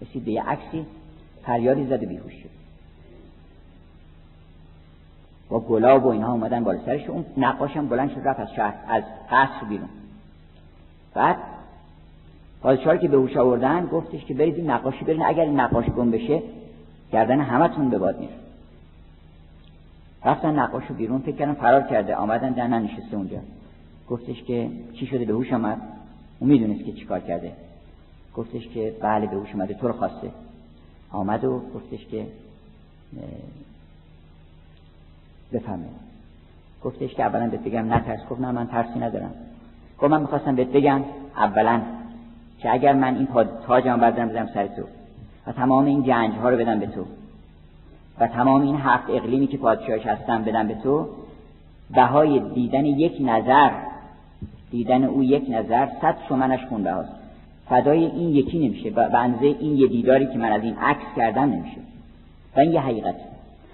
رسید به یه عکسی فریادی زد و بیهوش شد. با گلاب و اینها اومدن بالا سرش. اون نقاشم بلند شد رفت از شهر از قصر بیرون. بعد پادشاه که به هوش آوردن گفتش که برید این نقاشی برین اگر این گم بشه گردن همتون به باد میره. رفتن نقاشو بیرون فکر کردن فرار کرده آمدن در ننشسته اونجا. گفتش که چی شده به هوش آمد؟ اون می‌دونست که چیکار کرده. گفتش که بله به هوش اومده تو رو خواسته. آمد و گفتش که بفهمه. گفتش که اولا بهت بگم نترس. گفت نه من ترسی ندارم. گفت من می‌خواستم بهت بگم اولا که اگر من این تاجم بردارم بزنم سر تو. و تمام این گنج ها رو بدم به تو. و تمام این هفت اقلیمی که پادشاهش هستم بدم به تو. بهای دیدن یک نظر دیدن او یک نظر صد شمنش خون بهاست. فدای این یکی نمیشه و بنزه این یه دیداری که من از این عکس کردم نمیشه. و این یه حقیقت.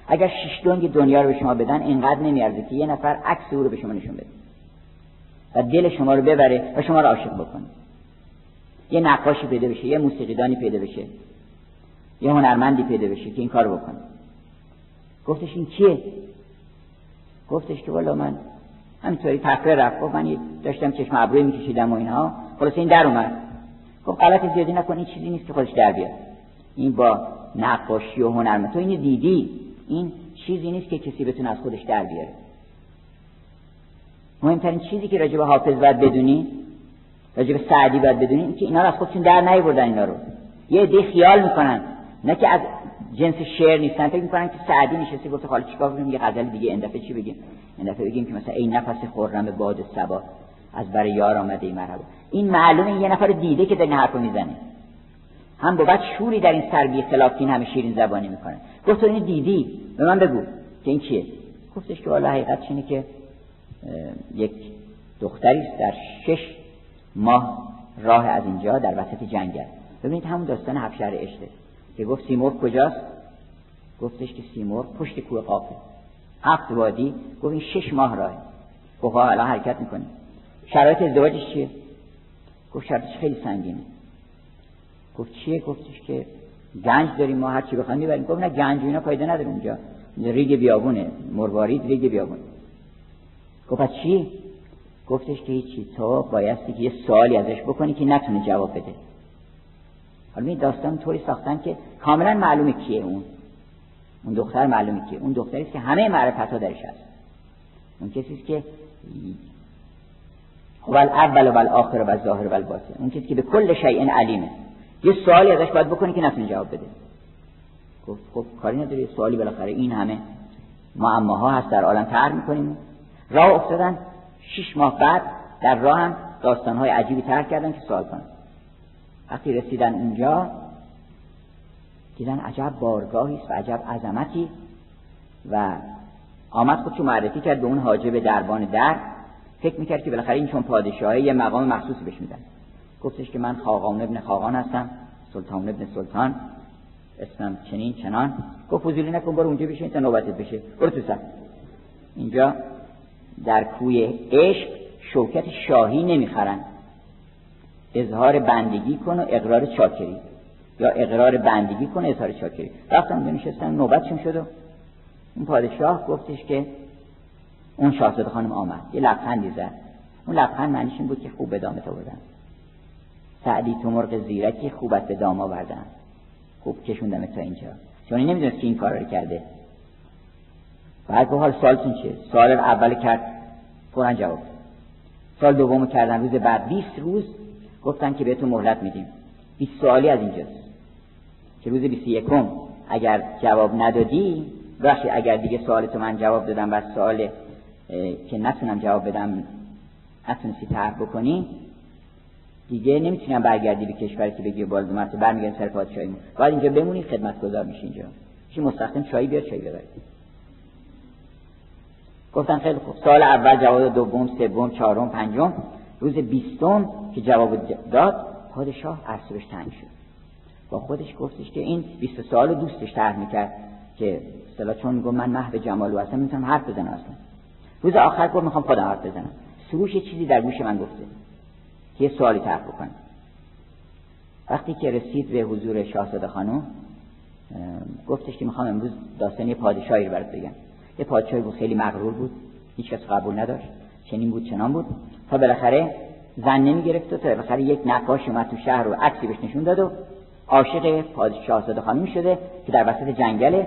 اگر شش دنگ دنیا رو به شما بدن اینقدر نمیارزه که یه نفر عکس او رو به شما نشون بده. و دل شما رو ببره و شما رو عاشق بکنه. یه نقاشی پیدا بشه یه موسیقیدانی پیدا بشه یه هنرمندی پیدا بشه که این کار بکنه. گفتش این کیه؟ گفتش که والا من همینطوری تفره رفت. گفت من داشتم چشم ابروی میکشیدم و اینها خلاص این در اومد. گفت غلط زیادی نکن این چیزی نیست که خودش در بیاد این با نقاشی و هنرمند تو اینو دیدی؟ این چیزی نیست که کسی بتونه از خودش در بیاره. مهمترین چیزی که راجع به حافظ باید بدونی راجع به سعدی باید بدونیم که اینا رو از خودشون در نیوردن اینا رو. یه عده خیال می‌کنن. نه که از جنس شعر نیستن. فکر می‌کنن که سعدی نشسته گفته حالا چیکار کنیم؟ یه غزل دیگه این دفعه چی بگیم؟ این دفعه بگیم که مثلا ای نفس خرم باد صبا از برای یار آمده ای مرحبا. این معلومه یه نفر دیده که در حرفو می‌زنه. هم بعد شوری در این سربی خلاف این همه شیرین زبانی می‌کنه. گفت این دیدی؟ به من بگو. که این چیه؟ گفتش که والا حقیقت که یک دختری در شش ماه راه از اینجا در وسط جنگل ببینید همون داستان هفشهر اشته که گفت سیمور کجاست؟ گفتش که سیمور پشت کوه قافه هفت وادی گفت این شش ماه راه گفت الان حرکت می‌کنیم. شرایط ازدواجش چیه؟ گفت شرایطش خیلی سنگینه. گفت چیه؟ گفتش که گنج داریم ما هر چی بخوایم می‌بریم. گفت نه گنج اینا فایده نداره اونجا. ریگ بیابونه مروارید ریگ بیابونه گفت چی؟ گفتش که هیچی. تو بایستی که یه سوالی ازش بکنی که نتونه جواب بده. حالا این داستان طوری ساختن که کاملا معلومه کیه اون. اون دختر معلومه کیه. اون دختری که همه معرفت ها درش هست. اون کسی که هو اول و الاخر و ظاهر و الباطن اون کسی که به کل شیء علیمه. یه سوالی ازش باید بکنی که نتونه جواب بده. گفت خب کاری نداره. یه سوالی بالاخره این همه معماها هست در عالم تر می‌کنیم. راه افتادن شش ماه بعد در راه هم داستانهای عجیبی ترک کردن که سوال کنن وقتی رسیدن اونجا دیدن عجب بارگاهی است و عجب عظمتی و آمد خودشو معرفی کرد به اون حاجب دربان در فکر می‌کرد که بالاخره این چون پادشاهی یه مقام مخصوصی بهش میدن. گفتش که من خاقان ابن خاقان هستم سلطان ابن سلطان اسمم چنین چنان. گفت فضولی نکن برو اونجا بشین تا نوبتت بشه. برو تو سر. اینجا در کوی عشق شوکت شاهی نمی‌خرن اظهار بندگی کن و اقرار چاکری. یا اقرار بندگی کن و اظهار چاکری. رفتم اونجا نشستن نوبتشون شد و اون پادشاه گفتش که اون شاهزاده خانم آمد. یه لبخندی زد. اون لبخند معنیش این بود که خوب به دامت آوردن. سعدی تو مرغ زیرکی خوبت به دام آوردن. خوب کشوندم تا اینجا. چون نمی‌دونست که این کار رو کرده. بعد حال سالتون چیه؟ سال اول کرد. فورا جواب سال دوم کردن. روز بعد 20 روز گفتن که بهتون مهلت میدیم. 20 سوالی از اینجاست. که روز 21 اگر جواب ندادی باشه اگر دیگه سوال تو من جواب دادم و سوال که نتونم جواب بدم نتونستی طرح بکنی دیگه نمی‌تونم برگردی به کشوری که بگی بالا مرتبه برمیگردی سر پادشاهی. باید اینجا بمونی خدمتگزار میشی اینجا. چی مستخدم چای بیار چای ببر. گفتن خیلی خوب. سال اول جواب دوم سوم چهارم پنجم. روز بیستم که جواب داد پادشاه عرصبش تنگ شد. با خودش گفتش که این بیست سال دوستش طرح می‌کرد که اصطلاح چون گفت من محو جمال و اصلا می‌تونم حرف بزنم اصلا. روز آخر گفت می‌خوام خودم حرف بزنم. سروش چیزی در گوش من گفته. که یه سوالی طرح بکنم. وقتی که رسید به حضور شاهزاده خانم گفتش که می‌خوام امروز داستانی پادشاهی رو برات بگم. یه پادشاهی بود خیلی مغرور بود هیچ کس قبول نداشت چنین بود چنان بود. تا بالاخره زن نمی گرفت و تا بالاخره یک نقاش اومد تو شهر رو عکسی بهش نشون داد و عاشق پادشاه شاهزاده خانم شده که در وسط جنگله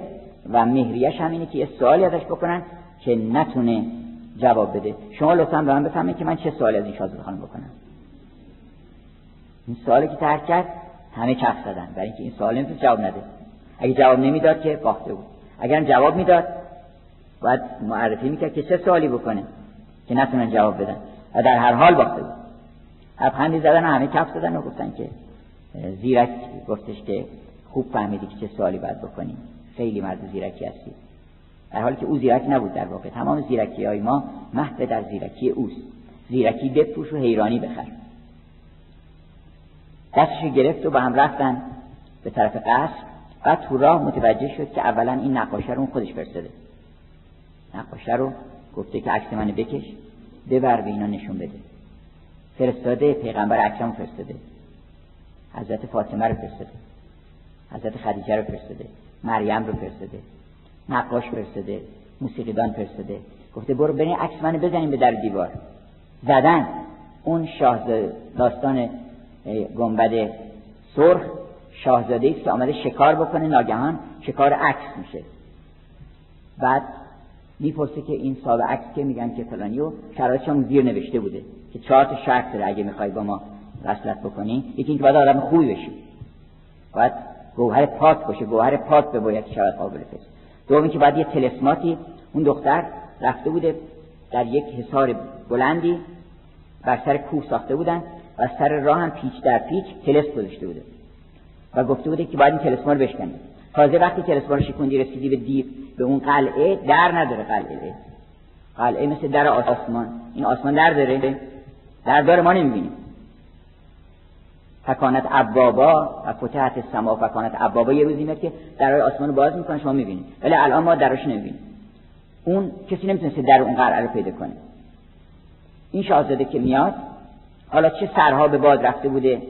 و مهریش هم اینه که یه سوالی ازش بکنن که نتونه جواب بده. شما لطفا به من بفهمید که من چه سوالی از این شاهزاده خانم بکنم. این سوالی که ترک کرد همه کف زدن برای اینکه این سوال نمی‌تونه جواب نده. اگه جواب نمی‌داد که باخته بود. اگر جواب می‌داد باید معرفی می‌کرد که چه سوالی بکنه که نتونن جواب بدن. و در هر حال باخته بود. ابخندی زدن همه کف زدن و گفتن که زیرک گفتش که خوب فهمیدی که چه سوالی باید بکنی. خیلی مرد زیرکی هستی. در حالی که او زیرک نبود در واقع. تمام زیرکی های ما محو در زیرکی اوست. زیرکی بپوش و حیرانی بخر. دستش گرفت و با هم رفتن به طرف قصر. بعد تو راه متوجه شد که اولا این نقاشه رو خودش فرستاده. نقاشه رو گفته که عکس منو بکش ببر به اینا نشون بده. فرستاده پیغمبر اکرم فرستاده. حضرت فاطمه رو فرستاده. حضرت خدیجه رو فرستاده. مریم رو فرستاده. نقاش فرستاده. موسیقیدان فرستاده. گفته برو برین عکس منو بزنیم به در دیوار. زدن. اون شاهزاده داستان گنبد سرخ شاهزاده است که آمده شکار بکنه ناگهان. شکار عکس میشه. بعد می‌پرسه که این صاحب عکس که میگن که فلانی و شرایطش هم زیر نوشته بوده که چهار تا شرط داره اگه می‌خوای با ما وصلت بکنی یکی اینکه باید آدم خوبی بشی. باید گوهر پاک باشه گوهر پاک به باید شود قابل فکر. دومی که باید یه تلسماتی اون دختر رفته بوده در یک حصار بلندی بر سر کوه ساخته بودن و سر راه هم پیچ در پیچ تلس گذاشته بوده. و گفته بوده که باید این تلسما رو بشکنی تازه وقتی تلسما رو شکوندی رسیدی به دیو به اون قلعه در نداره قلعه. قلعه مثل در آسمان. این آسمان در داره؟ در داره ما نمی‌بینیم. فکانت عبابا و فتحت سما فکانت عبابا یه روزی میاد که درای آسمان باز می‌کنه شما می‌بینید. ولی الان ما دراش نمی‌بینیم. اون کسی نمی‌تونسته در اون قلعه رو پیدا کنه. این شاهزاده که میاد حالا چه سرها به باد رفته بوده؟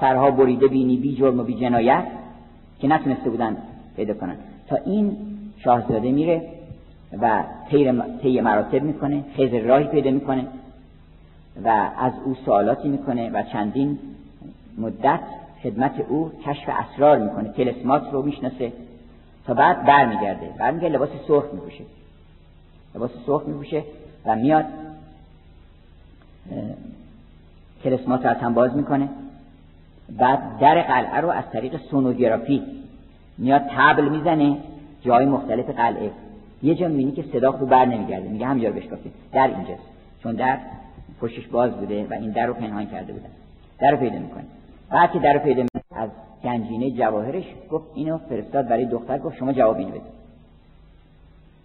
سرها بریده بینی بی جرم و بی جنایت که نتونسته بودن پیدا کنن. تا این شاهزاده میره و طی مراتب می‌کنه خیز راهی پیدا می‌کنه و از او سوالاتی می‌کنه و چندین مدت خدمت او کشف اسرار می‌کنه. تلسمات رو می‌شناسه. تا بعد برمیگرده. برمیگرده لباس سرخ میپوشه. لباس سرخ میپوشه و میاد تلسمات رو از هم باز می‌کنه. بعد در قلعه رو از طریق سونوگرافی میاد تبل می‌زنه جای مختلف قلعه. یه جا می‌بینی که صدا خوب بر نمیگرده. میگه همینجا رو بشکافی. در اینجاست چون در پشتش باز بوده و این در رو پنهان کرده بودن در رو پیدا می‌کنه. بعد که در رو پیدا از گنجینه جواهرش گفت اینو فرستاد برای دختر گفت شما جواب اینو بده.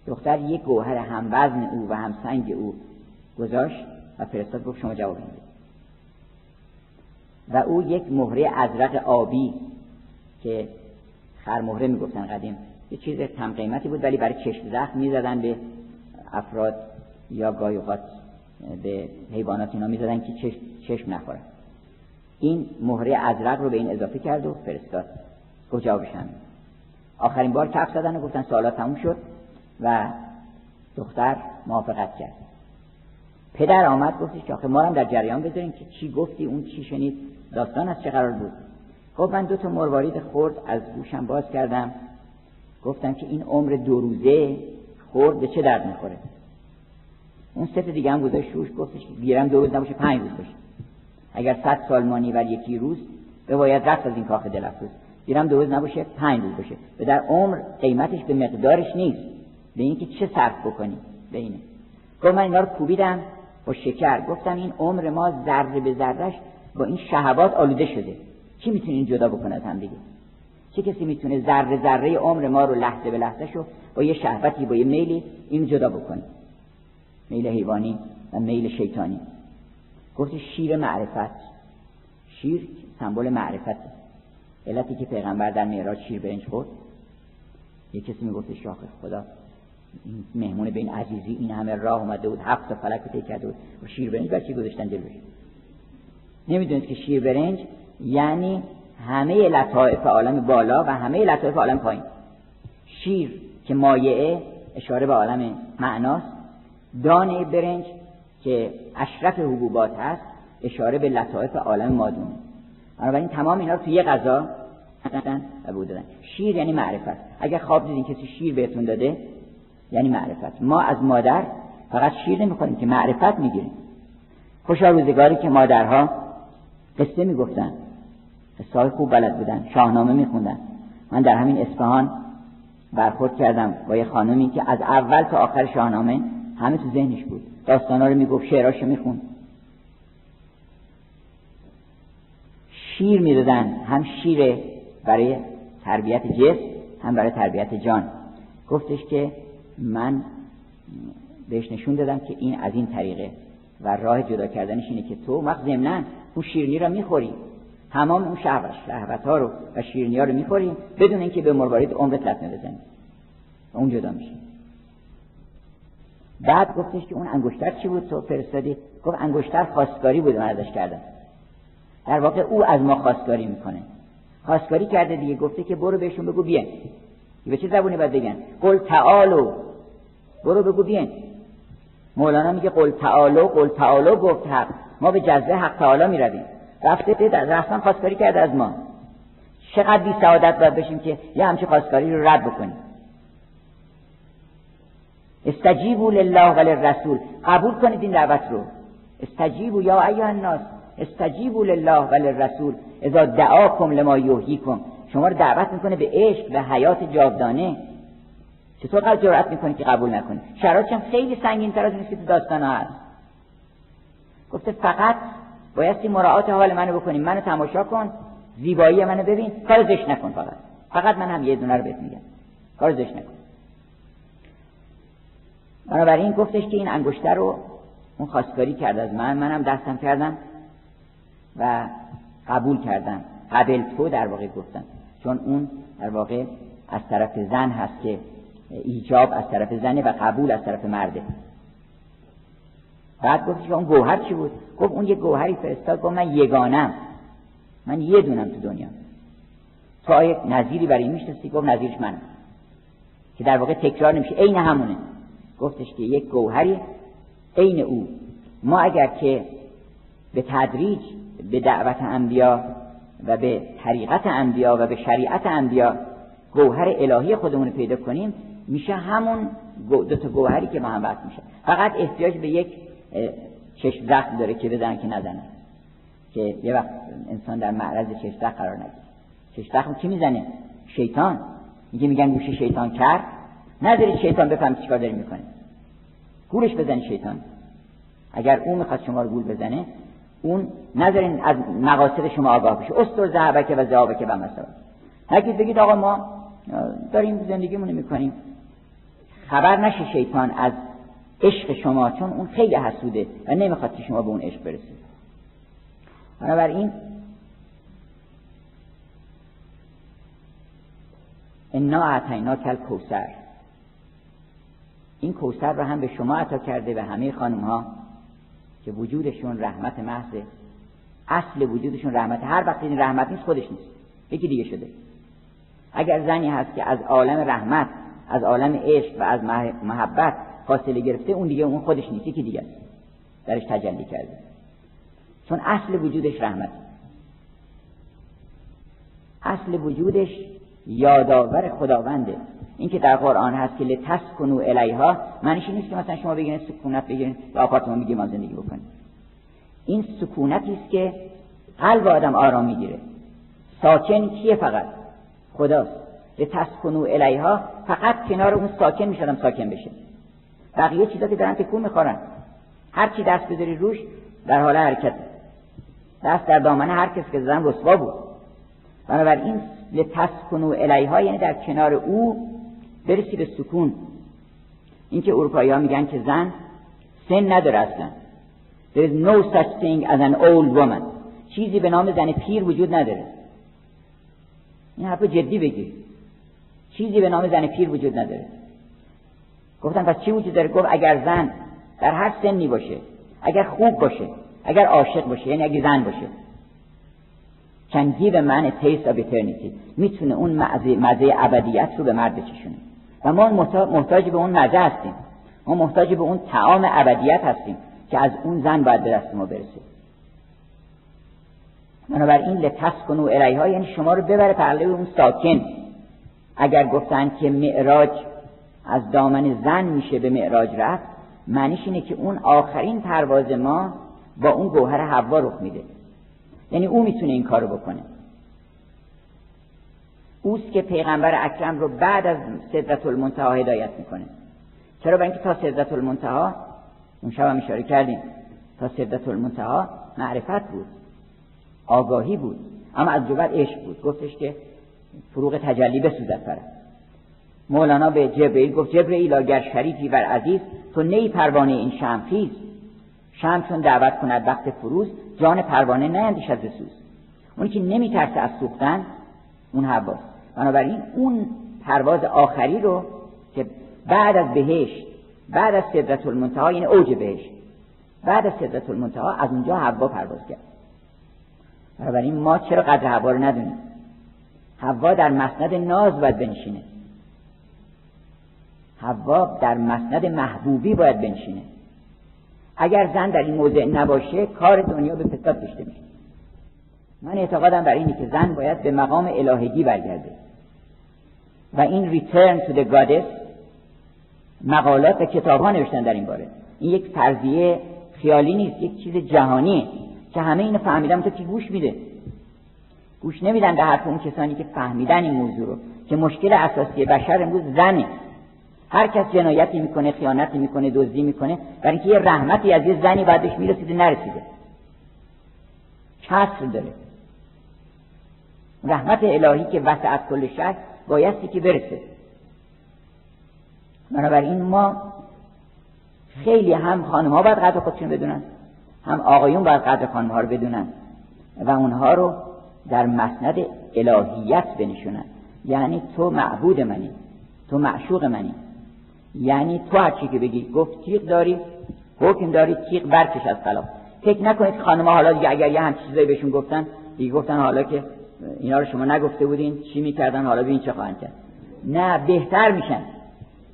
دختر یک گوهر هم وزن او و هم سنگ او گذاشت و فرستاد گفت شما جواب اینو بده. و او یک مهره ازرق آبی که خرمهره می‌گفتن قدیم. یه چیز کم قیمتی بود ولی برای چشم زخم می‌زدن به افراد یا گاهی به حیوانات اینا می‌زدن که چشم, چشم نخورن. این مهره ازرق رو به این اضافه کرد و فرستاد. گفت جوابش آخرین بار کف زدن و گفتن سوالات تموم شد و دختر موافقت کرد. پدر آمد گفتش که آخه ما هم در جریان بذاریم که چی گفتی اون چی شنید داستان از چه قرار بود؟ گفت من دو تا مروارید خورد از گوشم باز کردم. گفتم که این عمر دو روزه خورد به چه درد می‌خوره؟ اون ست دیگه هم گذاشت روش گفتش گیرم دو روز نباشه پنج روز باشه. اگر صد سال مانی بر یکی روز به باید رفت از این کاخ دلفروز گیرم دو روز نباشه پنج روز باشه. و در عمر قیمتش به مقدارش نیست. به اینکه چه صرف بکنی؟ به اینه. گفت من اینا رو کوبیدم با شکر. گفتم این عمر ما ذره به ذرهش با این شهوات آلوده شده. کی می‌تونه این جدا بکنه از هم دیگه؟ چه کسی می‌تونه ذره ذره عمر ما رو لحظه به لحظه شو با یه شهوتی با یه میلی این جدا بکنه؟ میل حیوانی و میل شیطانی. گفت شیر معرفت. شیر سمبل معرفت علتی که پیغمبر در معراج شیر برنج خورد. یه کسی می‌گفت شاخ خدا این مهمون به این عزیزی این همه راه اومده بود هفت فلک رو کرده و شیر برنج بچه گذاشتن جلوش؟ نمی‌دونید که شیر برنج یعنی همه لطائف عالم بالا و همه لطائف عالم پایین. شیر که مایعه اشاره به عالم معناست. دانه برنج که اشرف حبوبات هست اشاره به لطائف عالم مادونه بنابراین تمام اینا رو توی یه غذا و بود شیر یعنی معرفت. اگر خواب دیدین کسی شیر بهتون داده یعنی معرفت. ما از مادر فقط شیر نمی‌خوریم که معرفت می‌گیریم. خوشا روزگاری که مادرها قصه می‌گفتن. قصه خوب بلد بودن. شاهنامه میخوندن. من در همین اصفهان برخورد کردم با یه خانمی که از اول تا آخر شاهنامه همه تو ذهنش بود. داستانا رو می‌گفت شعراشو می‌خوند. شیر می‌دادن. هم شیر برای تربیت جسم هم برای تربیت جان. گفتش که من بهش نشون دادم که این از این طریقه و راه جدا کردنش اینه که تو وقت ضمنا اون شیرنی رو می‌خوری. تمام اون شهوت شهوت ها رو و شیرنی ها رو می‌خوری بدون اینکه به مروارید عمرت لطمه بزنی اون جدا میشه. بعد گفتش که اون انگشتر چی بود؟ تو فرستادی. گفت انگشتر خواستگاری بود من ازش کردم. در واقع او از ما خواستگاری می‌کنه. خواستگاری کرده دیگه گفته که برو بهشون بگو بیان به چه زبونی باید بگن؟ قل تعالو. برو بگو بیان مولانا میگه قل تعالو قل تعالو گفت حق. ما به جزوه حق تعالی می‌رویم. رفته در رفتن خواستگاری کرده از ما. چقدر بی سعادت باید بشیم که یه همچه خواستگاری رو رد بکنیم. استجیبوا لله و للرسول قبول کنید این دعوت رو. استجیبوا یا ایها الناس. استجیبوا لله و للرسول اذا دعاکم لما یحییکم. شما رو دعوت می‌کنه به عشق به حیات جاودانه. چطور قد جرأت می‌کنی که قبول نکنی؟ شرایطش هم خیلی سنگین تر از که تو داستان ها هست. گفته فقط بایستی مراعات حال منو بکنیم منو تماشا کن. زیبایی منو ببین. کار زشت نکن فقط. فقط من هم یه دونه رو بهت میگم. کار زشت نکن. بنابراین گفتش که این انگشتر رو اون خواستگاری کرد از من. منم دستم کردم و قبول کردم. قبل تو در واقع گفتم. چون اون در واقع از طرف زن هست که ایجاب از طرف زنه و قبول از طرف مرده. بعد گفتش که اون گوهر چی بود؟ گفت اون یه گوهری فرستاد گفت من یگانم. من یه دونم تو دنیا. تو آیه نظیری برای این میشنستی گفت نظیرش منم که در واقع تکرار نمیشه. عین همونه. گفتش که یک گوهری عین او. ما اگر که به تدریج به دعوت انبیا و به طریقت انبیا و به شریعت انبیا گوهر الهی خودمون پیدا کنیم میشه همون دو تا گوهری که ما هم میشه فقط احتیاج به یک چشم زخم داره که بزنن که نزنه که یه وقت انسان در معرض چشم زخم قرار نگیره. چشم زخم کی می‌زنه؟ شیطان. میگه میگن گوشه شیطان کرد نذارید شیطان بفهم چیکار داری می‌کنه. گولش بزنی شیطان. اگر اون می‌خواد شما رو گول بزنه اون نذارین از مقاصد شما آگاه بشه. استر ذهبک و ذهبک و مثلا نگید بگید آقا ما داریم زندگیمون می‌کنیم. خبر نشه شیطان از عشق شما چون اون خیلی حسوده و نمی‌خواد که شما به اون عشق برسید. بنابراین انا اعطینا کل کوسر این کوسر رو هم به شما عطا کرده و همه خانم ها که وجودشون رحمت محض اصل وجودشون رحمت هر وقت این رحمت نیست خودش نیست. یکی دیگه شده. اگر زنی هست که از عالم رحمت از عالم عشق و از محبت فاصله گرفته اون دیگه اون خودش نیست یکی دیگه درش تجلی کرده. چون اصل وجودش رحمت. اصل وجودش یادآور خداونده. این که در قرآن هست که لتسکنو الیها معنیش نیست که مثلا شما بگیرید سکونت بگیرید به آپارتمان بگیرید ما زندگی بکنید این سکونتی است که قلب آدم آرام می‌گیره. ساکن کیه فقط؟ خداست. لتسکنو الیها فقط کنار اون ساکن می‌شدم ساکن بشه بقیه چیزا که دارن تکون می‌خورن. هر چی دست بذاری روش در حال حرکت. دست در دامنه هر کس که زدن رسوا بود. بنابراین لتسکنو الیها یعنی در کنار او برسی به سکون. اینکه اروپایی ها میگن که زن سن نداره اصلا. There is no such thing as an old woman. چیزی به نام زن پیر وجود نداره. این حرف جدی بگیر. چیزی به نام زن پیر وجود نداره. گفتن پس چی وجود داره؟ گفت اگر زن در هر سنی باشه اگر خوب باشه اگر عاشق باشه یعنی اگر زن باشه. man a taste of eternity. می‌تونه اون مزه ابدیت رو به مرد بچشونه. و ما محتاج به اون مزه هستیم. ما محتاج به اون تعام ابدیت هستیم که از اون زن باید به دست ما برسه. بنابراین لتسکنو الیها یعنی شما رو ببره پرله اون ساکن. اگر گفتن که معراج از دامن زن میشه به معراج رفت. معنیش اینه که اون آخرین پرواز ما با اون گوهر حوا رخ میده. یعنی او می‌تونه این کارو بکنه. اوست که پیغمبر اکرم رو بعد از صدرت المنتها هدایت می‌کنه. چرا؟ برای اینکه تا صدرت المنتها اون شب هم اشاره کردیم تا صدرت المنتها معرفت بود. آگاهی بود. اما از جبر عشق بود. گفتش که فروغ تجلی بسوزد پره مولانا به جبرئیل گفت جبرئیل اگر شریفی بر عزیز تو نی پروانه این شمخیز شم چون دعوت کند وقت فروز جان پروانه نیندیش از سوز اونی که نمیترسه از سوختن اون حواس. بنابراین اون پرواز آخری رو که بعد از بهشت بعد از صدرت المنتها یعنی اوج بهشت بعد از صدرت المنتها از اونجا حوا پرواز کرد. بنابراین ما چرا قدر حوا رو ندونیم؟ حوا در مسند ناز باید بنشینه. حوا در مسند محبوبی باید بنشینه. اگر زن در این موضع نباشه کار دنیا به فساد کشته میشه. من اعتقادم بر اینه که زن باید به مقام الهگی برگرده. و این ریترن تو the goddess مقالات و کتاب ها نوشتن در این باره. این یک فرضیه خیالی نیست یک چیز جهانیه که همه اینو فهمیدن. تو که گوش میده؟ گوش نمیدن به حرف اون کسانی که فهمیدن این موضوع رو که مشکل اساسی بشر امروز زنه. هر کس جنایتی می‌کنه خیانتی می‌کنه دزدی می‌کنه برای اینکه یه رحمتی از یه زنی بعدش می‌رسیده نرسیده. کسر داره. رحمت الهی که وسعت کل شهر بایستی که برسه. بنابراین ما خیلی هم خانم ها باید قدر خودشون بدونن هم آقایون باید قدر خانم ها رو بدونن و اونها رو در مسند الهیت بنشونن. یعنی تو معبود منی تو معشوق منی. یعنی تو هر چی که بگی گفت تیغ داری حکم داری تیغ برکش از خلاف فکر نکنید خانم ها حالا دیگه اگر یه همچین چیزایی بهشون گفتن دیگه گفتن حالا که اینا رو شما نگفته بودین چی می‌کردن حالا ببین چه خواهند کرد. نه بهتر میشن.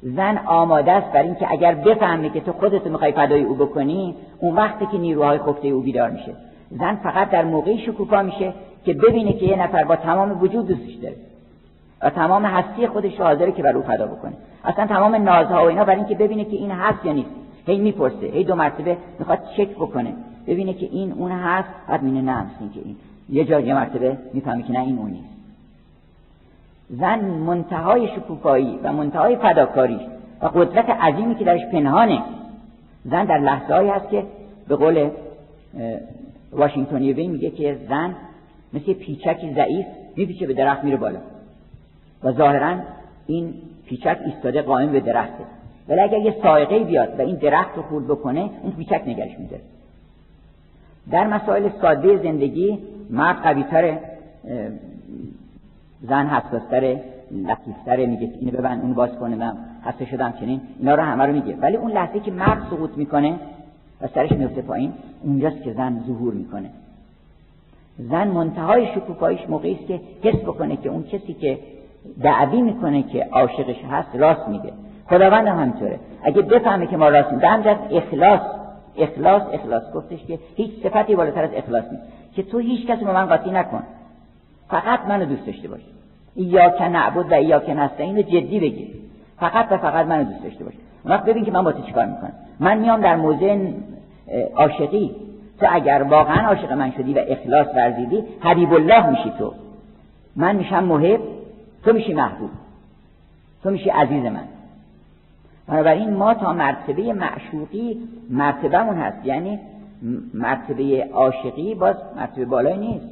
زن آماده است برای اینکه اگر بفهمه که تو خودت می‌خوای فدای او بکنی اون وقتی که نیروهای خفته او بیدار میشه. زن فقط در موقعی شکوفا میشه که ببینه که یه نفر با تمام وجود دوستش داره. و تمام هستی خودش حاضره که بر او فدا بکنه. اصلا تمام نازها و اینا برای اینکه ببینه که این هست یا نیست. هی می‌پرسه هی دو مرتبه می‌خواد چک بکنه. ببینه که این اون هست. بعد مینه نه که این. یه جا یه مرتبه می‌فهمه که نه این اون نیست. زن منتهای شکوفایی و منتهای فداکاری و قدرت عظیمی که درش پنهانه. زن در لحظه هست که به قول واشنگتونی میگه که زن مثل پیچکی ضعیف میپیچه به درخت میره بالا. و ظاهرا این پیچک ایستاده قائم به درخته. ولی اگر یه سایقه بیاد و این درخت رو خورد بکنه اون پیچک نگرش میده در مسائل ساده زندگی مرد قویتر زن حساستره لطیفتره میگه اینو ببند اون باز کنه من حسه شدم چنین اینا رو همه رو میگه. ولی اون لحظه که مرد سقوط می‌کنه و سرش میفته پایین اونجاست که زن ظهور می‌کنه. زن منتهای شکوفاییش موقعی است که حس بکنه که اون کسی که دعوی می‌کنه که عاشقش هست راست میگه. خداوند هم همینطوره. اگه بفهمه که ما راست میگیم اخلاص اخلاص اخلاص. گفتش که هیچ صفتی بالاتر از اخلاص نیست. که تو هیچ کسی با من قاطی نکن. فقط منو دوست داشته باش. یا که نعبد و یا که نستعین جدی بگیر. فقط و فقط منو دوست داشته باش. وقت ببین که من با تو چیکار می‌کنم. من میام در موضع عاشقی. تو اگر واقعا عاشق من شدی و اخلاص ورزیدی حبیب الله میشی تو. من میشم محب. تو میشی محبوب. تو میشی عزیز من. بنابراین ما تا مرتبه معشوقی مرتبهمون هست. یعنی مرتبه عاشقی باز مرتبه بالای نیست.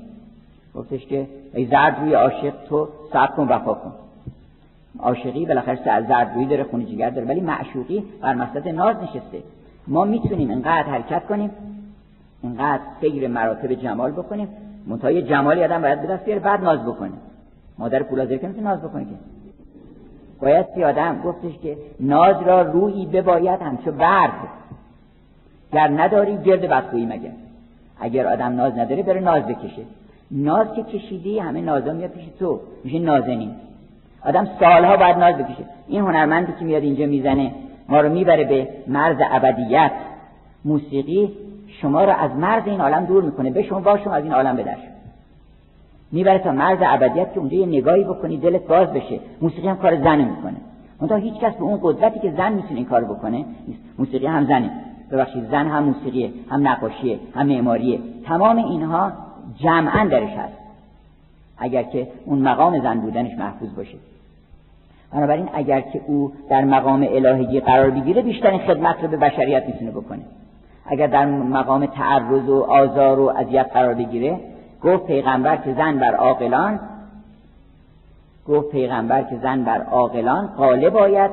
گفتش که ای زرد روی عاشق تو صبر کن وفا کن. عاشقی بالاخره زرد روی داره خونی جگر داره. ولی معشوقی بر مقصد ناز نشسته. ما می‌تونیم انقدر حرکت کنیم اینقدر سیر مراتب جمال بکنیم. منتهای جمالی آدم باید به دست بیاره بعد ناز بکنه. مادر پولازر که ناز بکنه که. باید سی آدم گفتش که ناز را روی بباید همچو برد گر نداری گرد بدخویی مگر. اگر آدم ناز نداره بره ناز بکشه. ناز که کشیدی همه نازا میاد پیش تو. میشه نازنین. آدم سالها باید ناز بکشه. این هنرمندی که میاد اینجا می‌زنه ما رو می‌بره به مرز ابدیت. موسیقی شما رو از مرز این عالم دور می‌کنه. به شما با شما از این عالم بدرش می‌بره تا مرز ابدیت که اونجا یه نگاهی بکنی دلت باز بشه. موسیقی هم کار زن می‌کنه. اونجا هیچ کس به اون قدرتی که زن می‌تونه این کار بکنه موسیقی هم زنه. ببخشید زن هم موسیقیه هم نقاشیه هم معماریه. تمام اینها جمعا درش هست. اگر که اون مقام زن بودنش محفوظ باشه. بنابراین اگر که او در مقام الهگی قرار بگیره بیشترین خدمت رو به بشریت می‌تونه بکنه. اگر در مقام تعرض و آزار و اذیت قرار بگیره گفت پیغمبر که زن بر عاقلان گفت پیغمبر که زن بر عاقلان غالب باید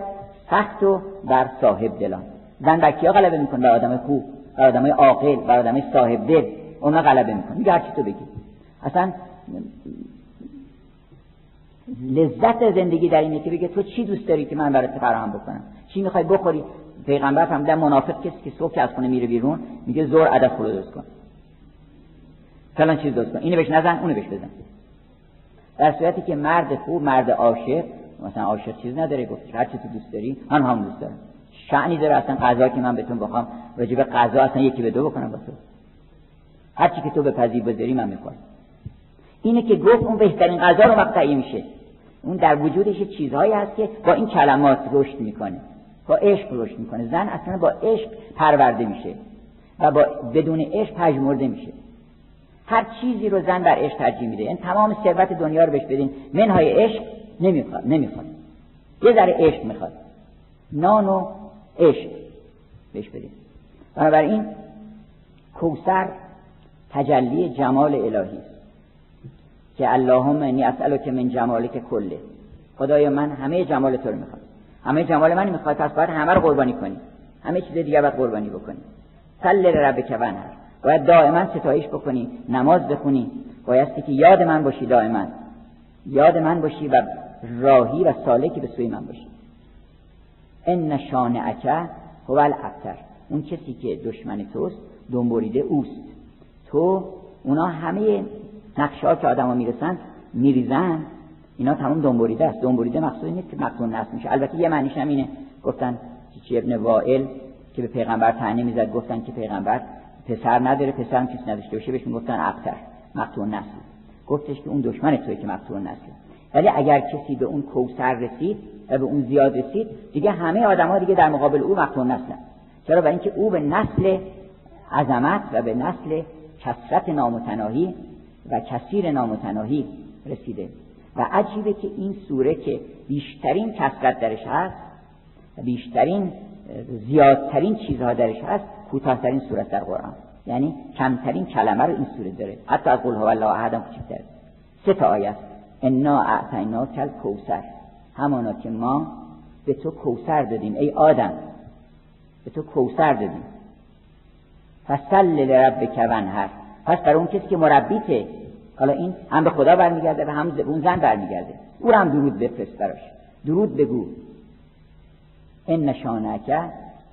سخت و بر صاحب دلان. زن بر کیا غلبه می‌کنه؟ بر آدم خوب بر آدم عاقل بر آدم صاحب دل. اونا غلبه می‌کنه. میگه هرچی تو بگی. اصلا لذت زندگی در اینه که بگه تو چی دوست داری که من برات فراهم بکنم؟ چی می‌خوای بخوری؟ پیغمبر فهمیدن منافق کسی که صبح از خونه میره بیرون میگه زور عدد خود درست کن. فلان چیز درست کن اینو بهش نزن اونو بهش بزن. در صورتی که مرد خوب مرد عاشق مثلا عاشق چیز نداره گفت هر چی تو دوست داری من هم دوست دارم. شعنی داره اصلا غذا که من بهتون بخوام راجع به غذا اصلا یکی به دو بکنم تو هر چی که تو به پذیر بذاری من می‌خورم اینه که گفت اون بهترین غذا رو مقطعی میشه. اون در وجودش چیزهایی هست که با این کلمات رشد می‌کنه. با عشق رشد می‌کنه. زن اصلا با عشق پرورده میشه و با بدون عشق پژمرده میشه. هر چیزی رو زن بر عشق ترجیح میده. یعنی تمام ثروت دنیا رو بهش بدین. منهای عشق نمی‌خواد نمی‌خواد. یه ذره عشق می‌خواد. نان و عشق بهش بدین. بنابراین کوسر تجلی جمال الهی که اللهم انی که من که کله خدای من همه جمال تو رو می‌خواد. همه جمال من می‌خواد پس باید همه رو قربانی کنی. همه چیز دیگه باید قربانی بکنی. سل رب هر باید دائما ستایش بکنی نماز بخونی. بایستی که یاد من باشی دائما. یاد من باشی و راهی و سالکی به سوی من باشی. ان شانعک هو الابتر. اون کسی که دشمن توست دنبوریده اوست. تو اونا همه نقشه ها که آدما می‌رسن میریزن. اینا تمام دنبوریده است. دنبوریده مقصود نیست که مقتون نصب میشه. البته یه معنیش هم اینه. گفتن چی ابن وائل که به پیغمبر تعنی می‌زد گفتن که پیغمبر پسر نداره پسر هم کسی نداشته باشه بهش می‌گفتن ابتر مقتون نسل. گفتش که اون دشمن توی که مقتون نسل. ولی اگر کسی به اون کوسر رسید و به اون زیاد رسید دیگه همه آدم دیگه در مقابل او مقتون نسلن چرا؟ برای اینکه او به نسل عظمت و به نسل کسرت نامتناهی و کثیر نامتناهی رسیده. و عجیبه که این سوره که بیشترین کسرت درش هست بیشترین زیادترین چیزها درش هست کوتاهترین سوره در قرآن. یعنی کمترین کلمه رو این سوره داره. حتی از قل هو الله احد هم سه تا آیه است. انا اعطینا کل کوسر همانا که ما به تو کوسر دادیم. ای آدم به تو کوسر دادیم. فصل لربک ونهر پس برای اون کسی که مربیته حالا این هم به خدا برمیگرده و هم اون زن برمیگرده. او هم درود بفرست براش. درود بگو. این نشانک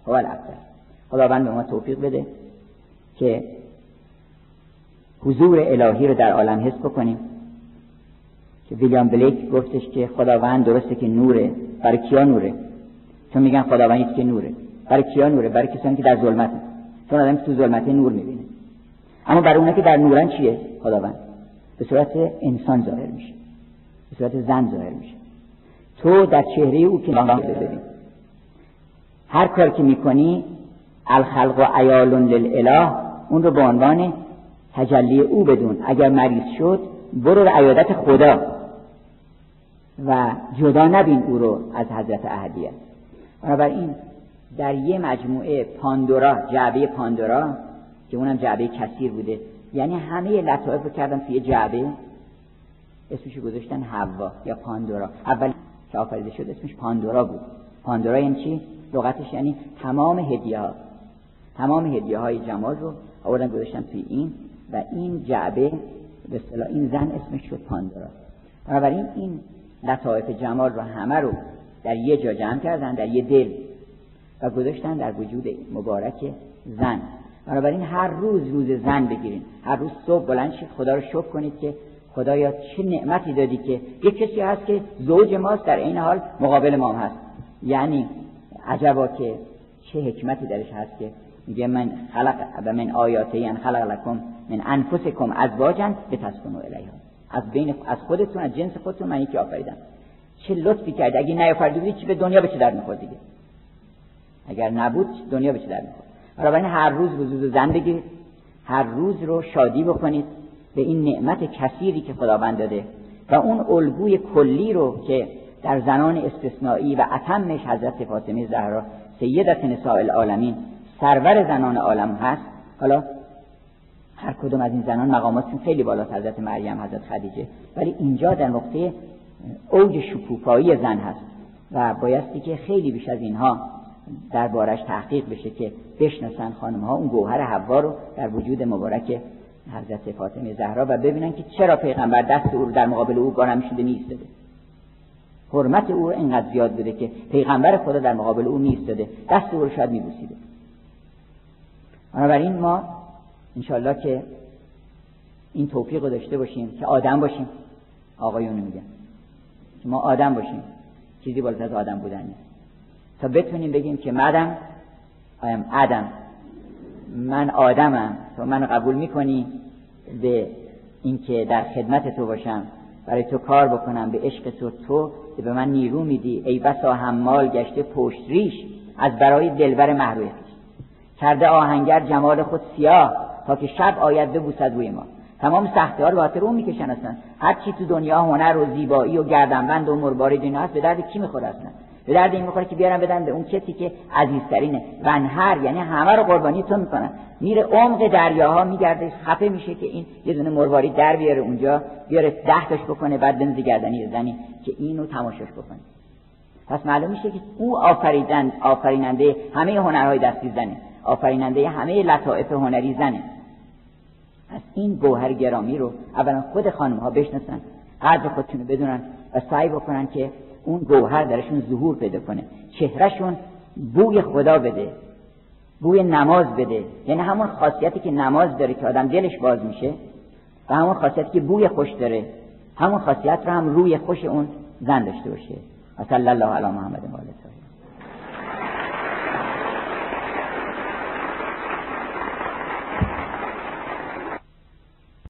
هو الابتر خداوند به ما توفیق بده که حضور الهی رو در عالم حس بکنیم. که ویلیام بلیک گفتش که خداوند درسته که نوره. برای کیا نوره؟ چون میگن خداوند که نوره. برای کیا نوره؟ برای کسانی که در ظلمت چون آدم تو ظلمت نور می‌بینه. اما برای اونها که در نورن چیه؟ خداوند. به صورت انسان ظاهر میشه. به صورت زن ظاهر میشه. تو در چهره او که ببین هر کار که می‌کنی الخلق و ایال للاله اون رو به عنوان تجلی او بدون. اگر مریض شد برو به عیادت خدا. و جدا نبین او رو از حضرت احدیه بنابراین در یه مجموعه پاندورا جعبه پاندورا که اونم جعبه کثیر بوده یعنی همه لطائف رو کردن توی جعبه. اسمش گذاشتن حوا یا پاندورا. اول که آفریده شد اسمش پاندورا بود. پاندورا یعنی چی؟ لغتش یعنی تمام هدیه ها تمام هدیه های جمال رو آوردن گذاشتن توی این و این جعبه به اصطلاح این زن اسمش شد پاندورا. بنابراین این لطائف جمال رو همه رو در یه جا جمع کردن در یه دل و گذاشتن در وجود مبارک زن. بنابراین هر روز روز زن بگیرین هر روز صبح بلند شید خدا رو شکر کنید که خدایا چه نعمتی دادی که یک کسی هست که زوج ماست در این حال مقابل ما هست. یعنی عجبا که چه حکمتی درش هست که میگه من خلق و من آیاتی ان خلق لکم من انفسکم ازواجا بتسکنوا الیها. از بین از خودتون از جنس خودتون من یکی آفریدم. چه لطفی کرد اگه نیافریده بودی چی به دنیا به چه در می‌خورد دیگه. اگر نبود دنیا به چه در می‌خورد. بنابراین هر روز روز زندگی هر روز رو شادی بکنید به این نعمت کثیری که خداوند داده و اون الگوی کلی رو که در زنان استثنایی و اتمش حضرت فاطمه زهرا سیدت نساء العالمین سرور زنان عالم هست. حالا هر کدوم از این زنان مقاماتشون خیلی بالا حضرت مریم حضرت خدیجه. ولی اینجا در نقطه اوج شکوفایی زن هست و بایستی که خیلی بیش از اینها دربارش تحقیق بشه که بشناسن خانم ها اون گوهر حوا رو در وجود مبارک حضرت فاطمه زهرا و ببینن که چرا پیغمبر دست او در مقابل او گارم شده نیستده حرمت او رو اینقدر زیاد بوده که پیغمبر خدا در مقابل او نیستده دست او رو شاید میبوسیده. بنابراین ما انشالله که این توفیق رو داشته باشیم که آدم باشیم آقایون میگن. که ما آدم باشیم. چیزی بالاتر از آدم بودن نیست تا بتونیم بگیم که مدم آیم آدم من آدمم. تو من قبول می‌کنی به اینکه در خدمت تو باشم. برای تو کار بکنم. به عشق تو تو به من نیرو میدی. ای بسا حمال گشته پشت ریش از برای دلبر محروی کرده آهنگر جمال خود سیاه تا که شب آید ببوسد روی ما. تمام سختی ها رو به اون می‌کشن اصلا. هر چی تو دنیا هنر و زیبایی و گردنبند و مربار دنیا هست به درد کی می‌خوره اصلا؟ به درد این می‌خوره که بیارن بدن به اون کسی که عزیزترینه. هر یعنی همه رو قربانی تو می‌کنن. میره عمق دریاها میگرده خفه میشه که این یه دونه مرواری در بیاره اونجا بیاره ده تاش بکنه بعد بنزی گردنی زنی که اینو تماشاش بکنه. پس معلوم میشه که او آفریدن آفریننده همه هنرهای دستی زنه. آفریننده همه لطائف هنری زنه. پس این گوهر گرامی رو اولا خود خانم ها بشناسن قدر خودشون بدونن و سعی بکنن که اون گوهر درشون ظهور پیدا کنه. چهرهشون بوی خدا بده بوی نماز بده. یعنی همون خاصیتی که نماز داره که آدم دلش باز میشه و همون خاصیتی که بوی خوش داره. همون خاصیت رو هم روی خوش اون زن داشته باشه. وصلى الله على محمد وآله